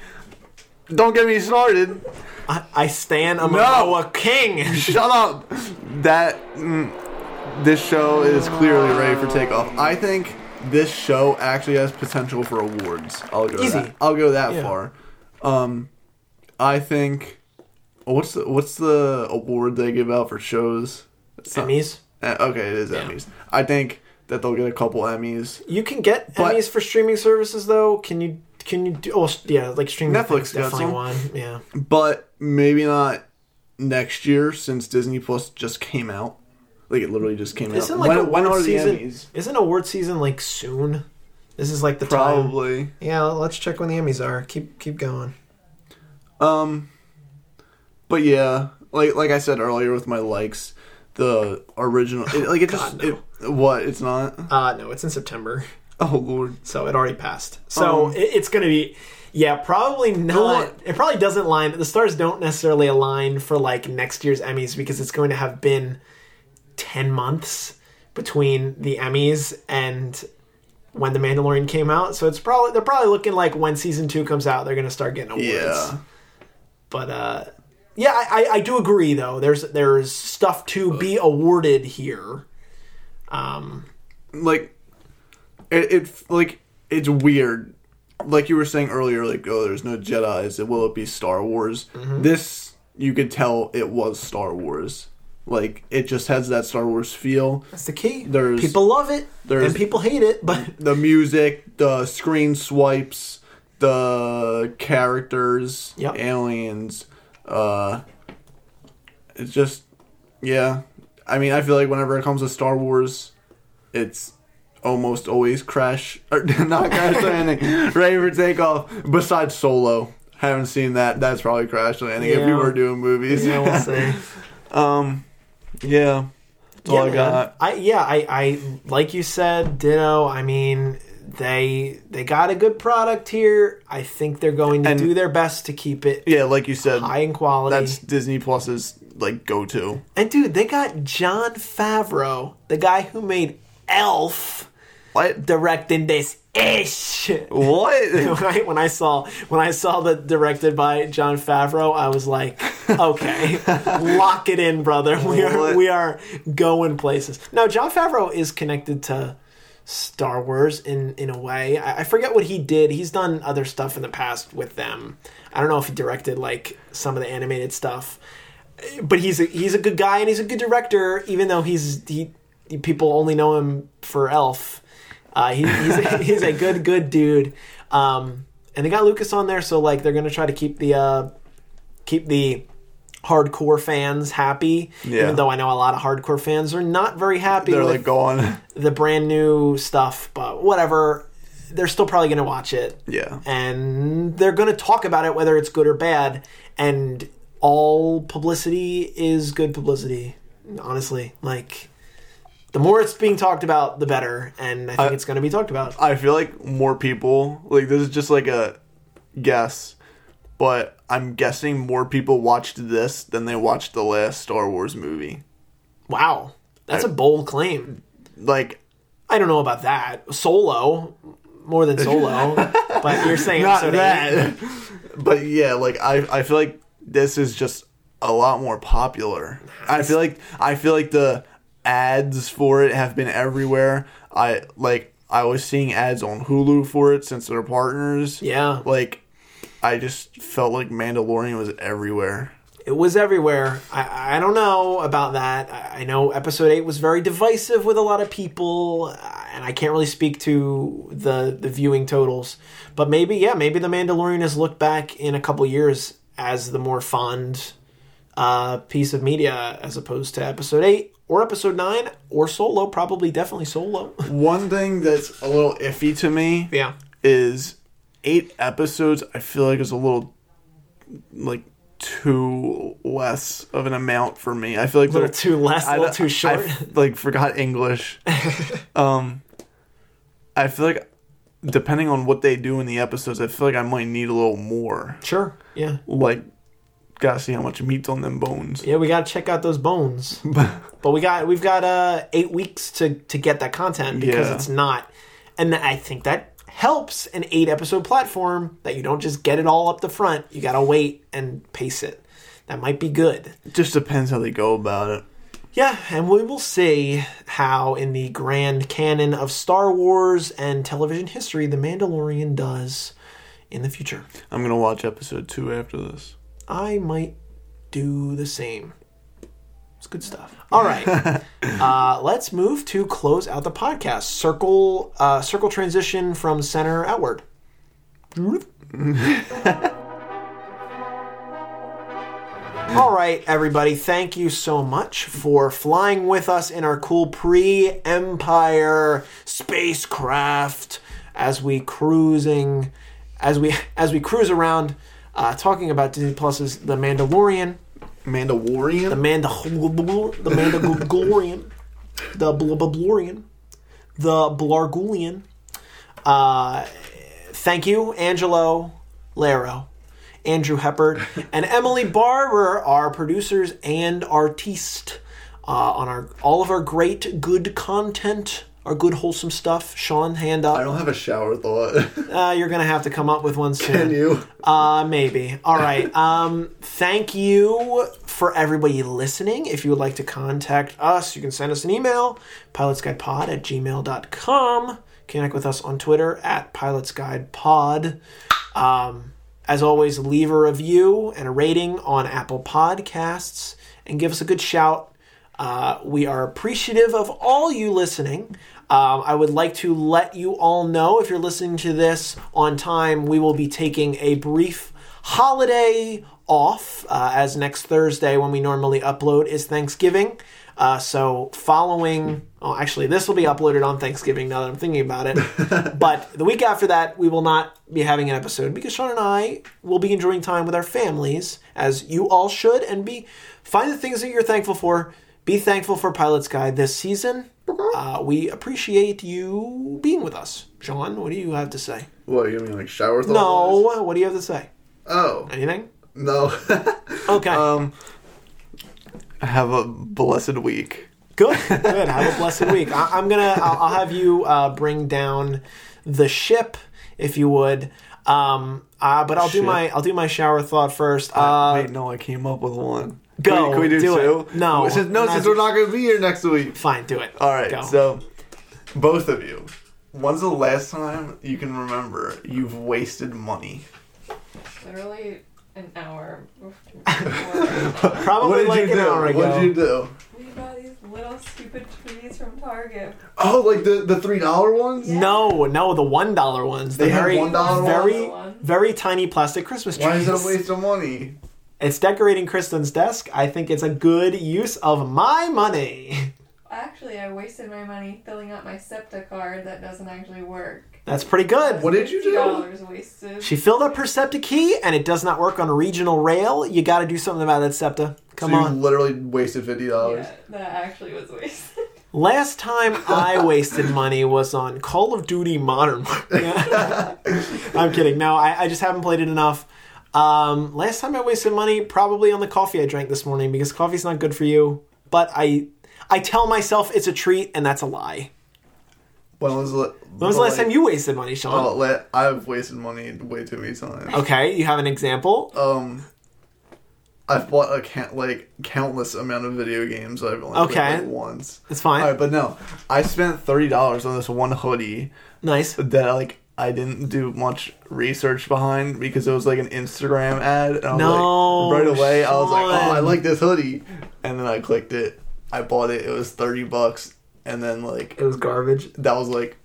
Don't get me started. I, I stand a Momoa king. Shut up. That mm, this show is clearly ready for takeoff. I think this show actually has potential for awards. I'll go. Easy. That, I'll go that Yeah. far. Um, I think. What's the what's the award they give out for shows? It's Emmys. Uh, okay, it is Emmys. I think that they'll get a couple Emmys. You can get But- Emmys for streaming services though. Can you? Can you do? Oh, yeah, like streaming. Netflix definitely some. one. Yeah. but maybe not next year since Disney Plus just came out. Like it literally just came Isn't out. like when, when are the? Emmys? Isn't award season like soon? This is like the time. Probably. Yeah, let's check when the Emmys are. Keep keep going. Um, but yeah, like like I said earlier with my likes, the original, it, like it just God, no. it, what it's not. Uh no, it's in September, Oh lord, so it already passed. So Um, it, it's gonna be. Yeah, probably not. It probably doesn't line. The stars don't necessarily align for like next year's Emmys because it's going to have been ten months between the Emmys and when the Mandalorian came out. So it's probably they're probably looking like when season two comes out, they're going to start getting awards. yeah, But uh, yeah, I, I, I do agree though. There's there's stuff to be awarded here. Um, like it, it like it's weird. Like you were saying earlier, like oh, there's no Jedi's. It will it be Star Wars? Mm-hmm. This you could tell it was Star Wars. Like it just has that Star Wars feel. that's the key. There's- people love it there's- and people hate it, but the music, the screen swipes, the characters, Yep. aliens. Uh, it's just, yeah. I mean, I feel like whenever it comes to Star Wars, it's almost always crash or not crash landing, ready for takeoff. Besides Solo, haven't seen that. That's probably crash landing if we were doing movies. yeah, we'll see. um, yeah. That's all I got. I yeah, I, I like you said, ditto. I mean, they they got a good product here. I think they're going to And- do their best to keep it Yeah, like you said, high in quality. that's Disney Plus's like go to. and dude, they got Jon Favreau, the guy who made Elf, What? directing this ish. What? when I, when I saw when I saw that directed by Jon Favreau, I was like, okay, lock it in, brother. We are What? we are going places. Now, Jon Favreau is connected to Star Wars in in a way. I, I forget what he did. He's done other stuff in the past with them. I don't know if he directed like some of the animated stuff, but he's a, he's a good guy and he's a good director. Even though he's he, people only know him for Elf. Uh, he, he's, a, he's a good, good dude. Um, and they got Lucas on there, so like they're gonna try to keep the uh, keep the hardcore fans happy. Yeah. Even though I know a lot of hardcore fans are not very happy They're with like going. the brand new stuff, but whatever. They're still probably gonna watch it, Yeah. and they're gonna talk about it whether it's good or bad. And all publicity is good publicity. Honestly, like the more it's being talked about, the better. And I think I- it's going to be talked about. I feel like more people like this is just like a guess, but I'm guessing more people watched this than they watched the last Star Wars movie. Wow, that's a bold claim. Like I don't know about that. Solo, more than Solo, but you're saying not episode eight. that. but yeah, like I I feel like this is just a lot more popular. I feel like I feel like the ads for it have been everywhere. I like I was seeing ads on Hulu for it since they're partners. Yeah. Like I just felt like Mandalorian was everywhere. It was everywhere. I, I don't know about that. I I know episode eight was very divisive with a lot of people, uh, and I can't really speak to the the viewing totals. But maybe, yeah, maybe the Mandalorian is looked back in a couple years as the more fond uh, piece of media as opposed to episode eight or episode nine or Solo. Probably, definitely Solo. One thing that's a little iffy to me yeah, is eight episodes. I feel like is a little like too less of an amount for me. I feel like a little too less, a I, little too short. I, like forgot English. um, I feel like depending on what they do in the episodes, I feel like I might need a little more. sure, yeah. Like, gotta see how much meat's on them bones. Yeah, we gotta check out those bones. But we got we've got uh eight weeks to to get that content because Yeah. it's not, and I think that helps an eight episode platform that you don't just get it all up the front. You gotta wait and pace it. That might be good. It just depends how they go about it. Yeah, and we will see how in the grand canon of Star Wars and television history, The Mandalorian does in the future. I'm gonna watch episode two after this. I might do the same. It's good stuff. All right, uh, let's move to close out the podcast. Circle, uh, circle transition from center outward. All right, everybody. Thank you so much for flying with us in our cool pre-Empire spacecraft as we cruising, as we as we cruise around, uh, talking about Disney Plus's The Mandalorian, Mandalorian. the Manda, the Mandalorian, the Blablorian, the Blargulian. Uh, thank you, Angelo Laro, Andrew Heppard, and Emily Barber, our producers and artiste, uh, on our all of our great good content, our good wholesome stuff. Sean, hand up. I don't have a shower thought. Uh, you're gonna have to come up with one soon. Can you? Uh, maybe. All right. Um, thank you for everybody listening. If you would like to contact us, you can send us an email, pilotsguidepod at gmail.com. Connect with us on Twitter at pilotsguidepod. Um, as always, leave a review and a rating on Apple Podcasts and give us a good shout. Uh, we are appreciative of all you listening. Um, I would like to let you all know if you're listening to this on time, we will be taking a brief holiday off uh, as next Thursday, when we normally upload, is Thanksgiving. Uh, so, following, oh, actually, this will be uploaded on Thanksgiving now that I'm thinking about it. but the week after that, we will not be having an episode because Sean and I will be enjoying time with our families, as you all should, and be find the things that you're thankful for. Be thankful for Pilot's Guide this season. Uh, we appreciate you being with us. Sean, what do you have to say? What you mean like shower thought? No, what do you have to say? Oh Anything? no. Okay. um. Have a blessed week. Good, good. Have a blessed week. I, I'm gonna. I'll, I'll have you uh, bring down the ship, if you would. Um, uh, but I'll do my. I'll do my shower thought first. Uh, Wait, no, I came up with one. Go, Can we, can we do, do two? it. No, since, no, not- since we're not going to be here next week. fine, do it. All right, Go. so both of you, when's the last time you can remember you've wasted money? Literally an hour. Probably what did like you an do? hour ago. What did you do? we got these little stupid trees from Target. Oh, like the the three dollar ones? No, no, the one dollar ones. The They have very, $1 very, ones? very tiny plastic Christmas trees. Why is that a waste of money? It's decorating Kristen's desk. I think it's a good use of my money. Actually, I wasted my money filling out my SEPTA card that doesn't actually work. That's pretty good. What did you do? Dollars wasted. She filled up her SEPTA key and it does not work on a regional rail. You got to do something about that SEPTA. Come so you on. literally wasted fifty dollars. yeah, that actually was wasted. Last time I wasted money was on Call of Duty Modern Warfare. I'm kidding. No, I, I just haven't played it enough. Um, last time I wasted money probably on the coffee I drank this morning because coffee's not good for you. But I I tell myself it's a treat and that's a lie. When was the, When was the last time you wasted money, Sean? Oh, la- I've wasted money way too many times. Okay, you have an example. Um, I've bought a count, like countless amount of video games. I've only Okay. played like once. It's fine. All right, but no, I spent thirty dollars on this one hoodie Nice. that like I didn't do much research behind because it was like an Instagram ad. And I was No, like, right away I was like, oh, I like this hoodie, and then I clicked it. I bought it. It was thirty bucks, and then like It was garbage. that was like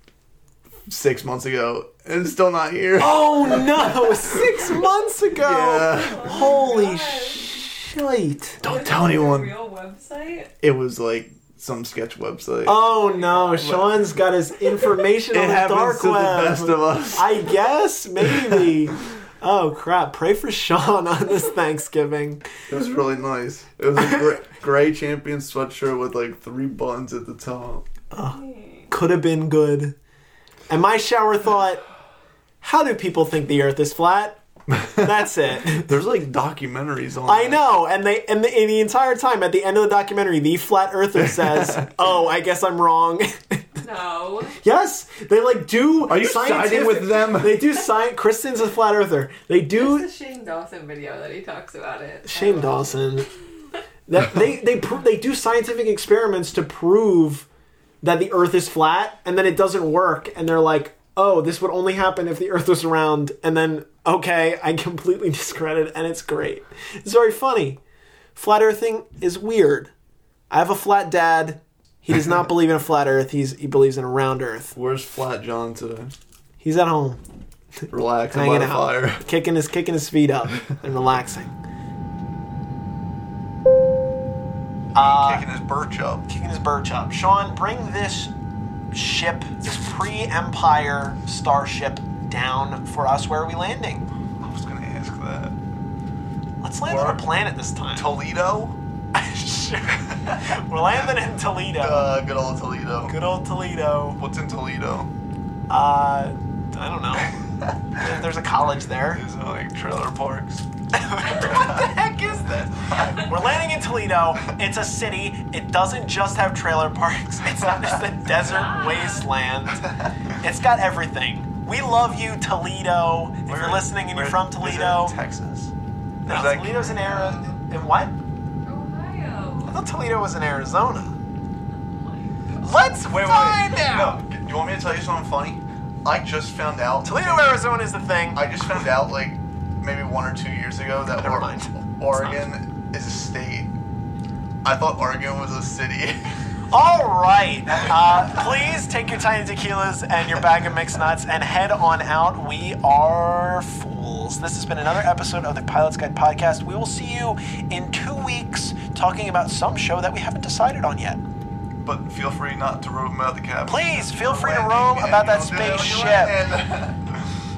six months ago, and it's still not here. Oh no! Six months ago. Yeah. Holy shit! Don't Was tell anyone. Real website. It was like some sketch website. Oh no! Sean's got his information on it the happens dark to web. the best of us. I guess maybe. Oh crap! Pray for Sean on this Thanksgiving. It was really nice. It was a gray, gray champion sweatshirt with like three buttons at the top. Could have been good. And my shower thought, how do people think the Earth is flat? That's it. There's like documentaries on. I that. know, and they and the, and the entire time at the end of the documentary, the flat earther says, "Oh, I guess I'm wrong." No. yes, they like do. Are you siding with them? They do science. Kristen's a flat earther. They do. It's the Shane Dawson video that he talks about it. Shane I love Dawson. That they they pro- they do scientific experiments to prove that the Earth is flat, and then it doesn't work, and they're like, "Oh, this would only happen if the Earth was round," and then okay, I completely discredit, and it's great. It's very funny. Flat earthing is weird. I have a flat dad. He does not believe in a flat Earth. He's he believes in a round Earth. Where's Flat John today? He's at home, Relaxing by hanging the out, fire. kicking his kicking his feet up and relaxing. Uh, kicking his birch up. kicking his birch up. Sean, bring this ship, this pre-Empire starship, down for us. Where are we landing? I was gonna ask that. Let's land on a planet this time. Toledo? Sure. We're landing in Toledo. Uh, good old Toledo. Good old Toledo. What's in Toledo? Uh, I don't know. There's a college there. there. Is like trailer parks? What the heck is this? We're landing in Toledo. It's a city. It doesn't just have trailer parks. It's not just a desert wasteland. It's got everything. We love you, Toledo. If you're listening and you're from Toledo, Texas. no, Is that- Toledo's in Arizona. In what? Ohio. I thought Toledo was in Arizona. Oh Let's Wait, wait, find wait. out. No, do you want me to tell you something funny? I just found out. Toledo, Arizona is the thing. I just found out like maybe one or two years ago that Never Or- mind. Oregon is a state. I thought Oregon was a city. All right. Uh, please take your tiny tequilas and your bag of mixed nuts and head on out. We are fools. This has been another episode of the Pilot's Guide podcast. We will see you in two weeks talking about some show that we haven't decided on yet. but feel free not to roam out the cabin. Please feel free to roam about that you'll do it when you spaceship.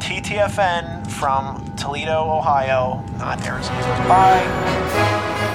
TTFN from Toledo, Ohio, not Arizona. Bye.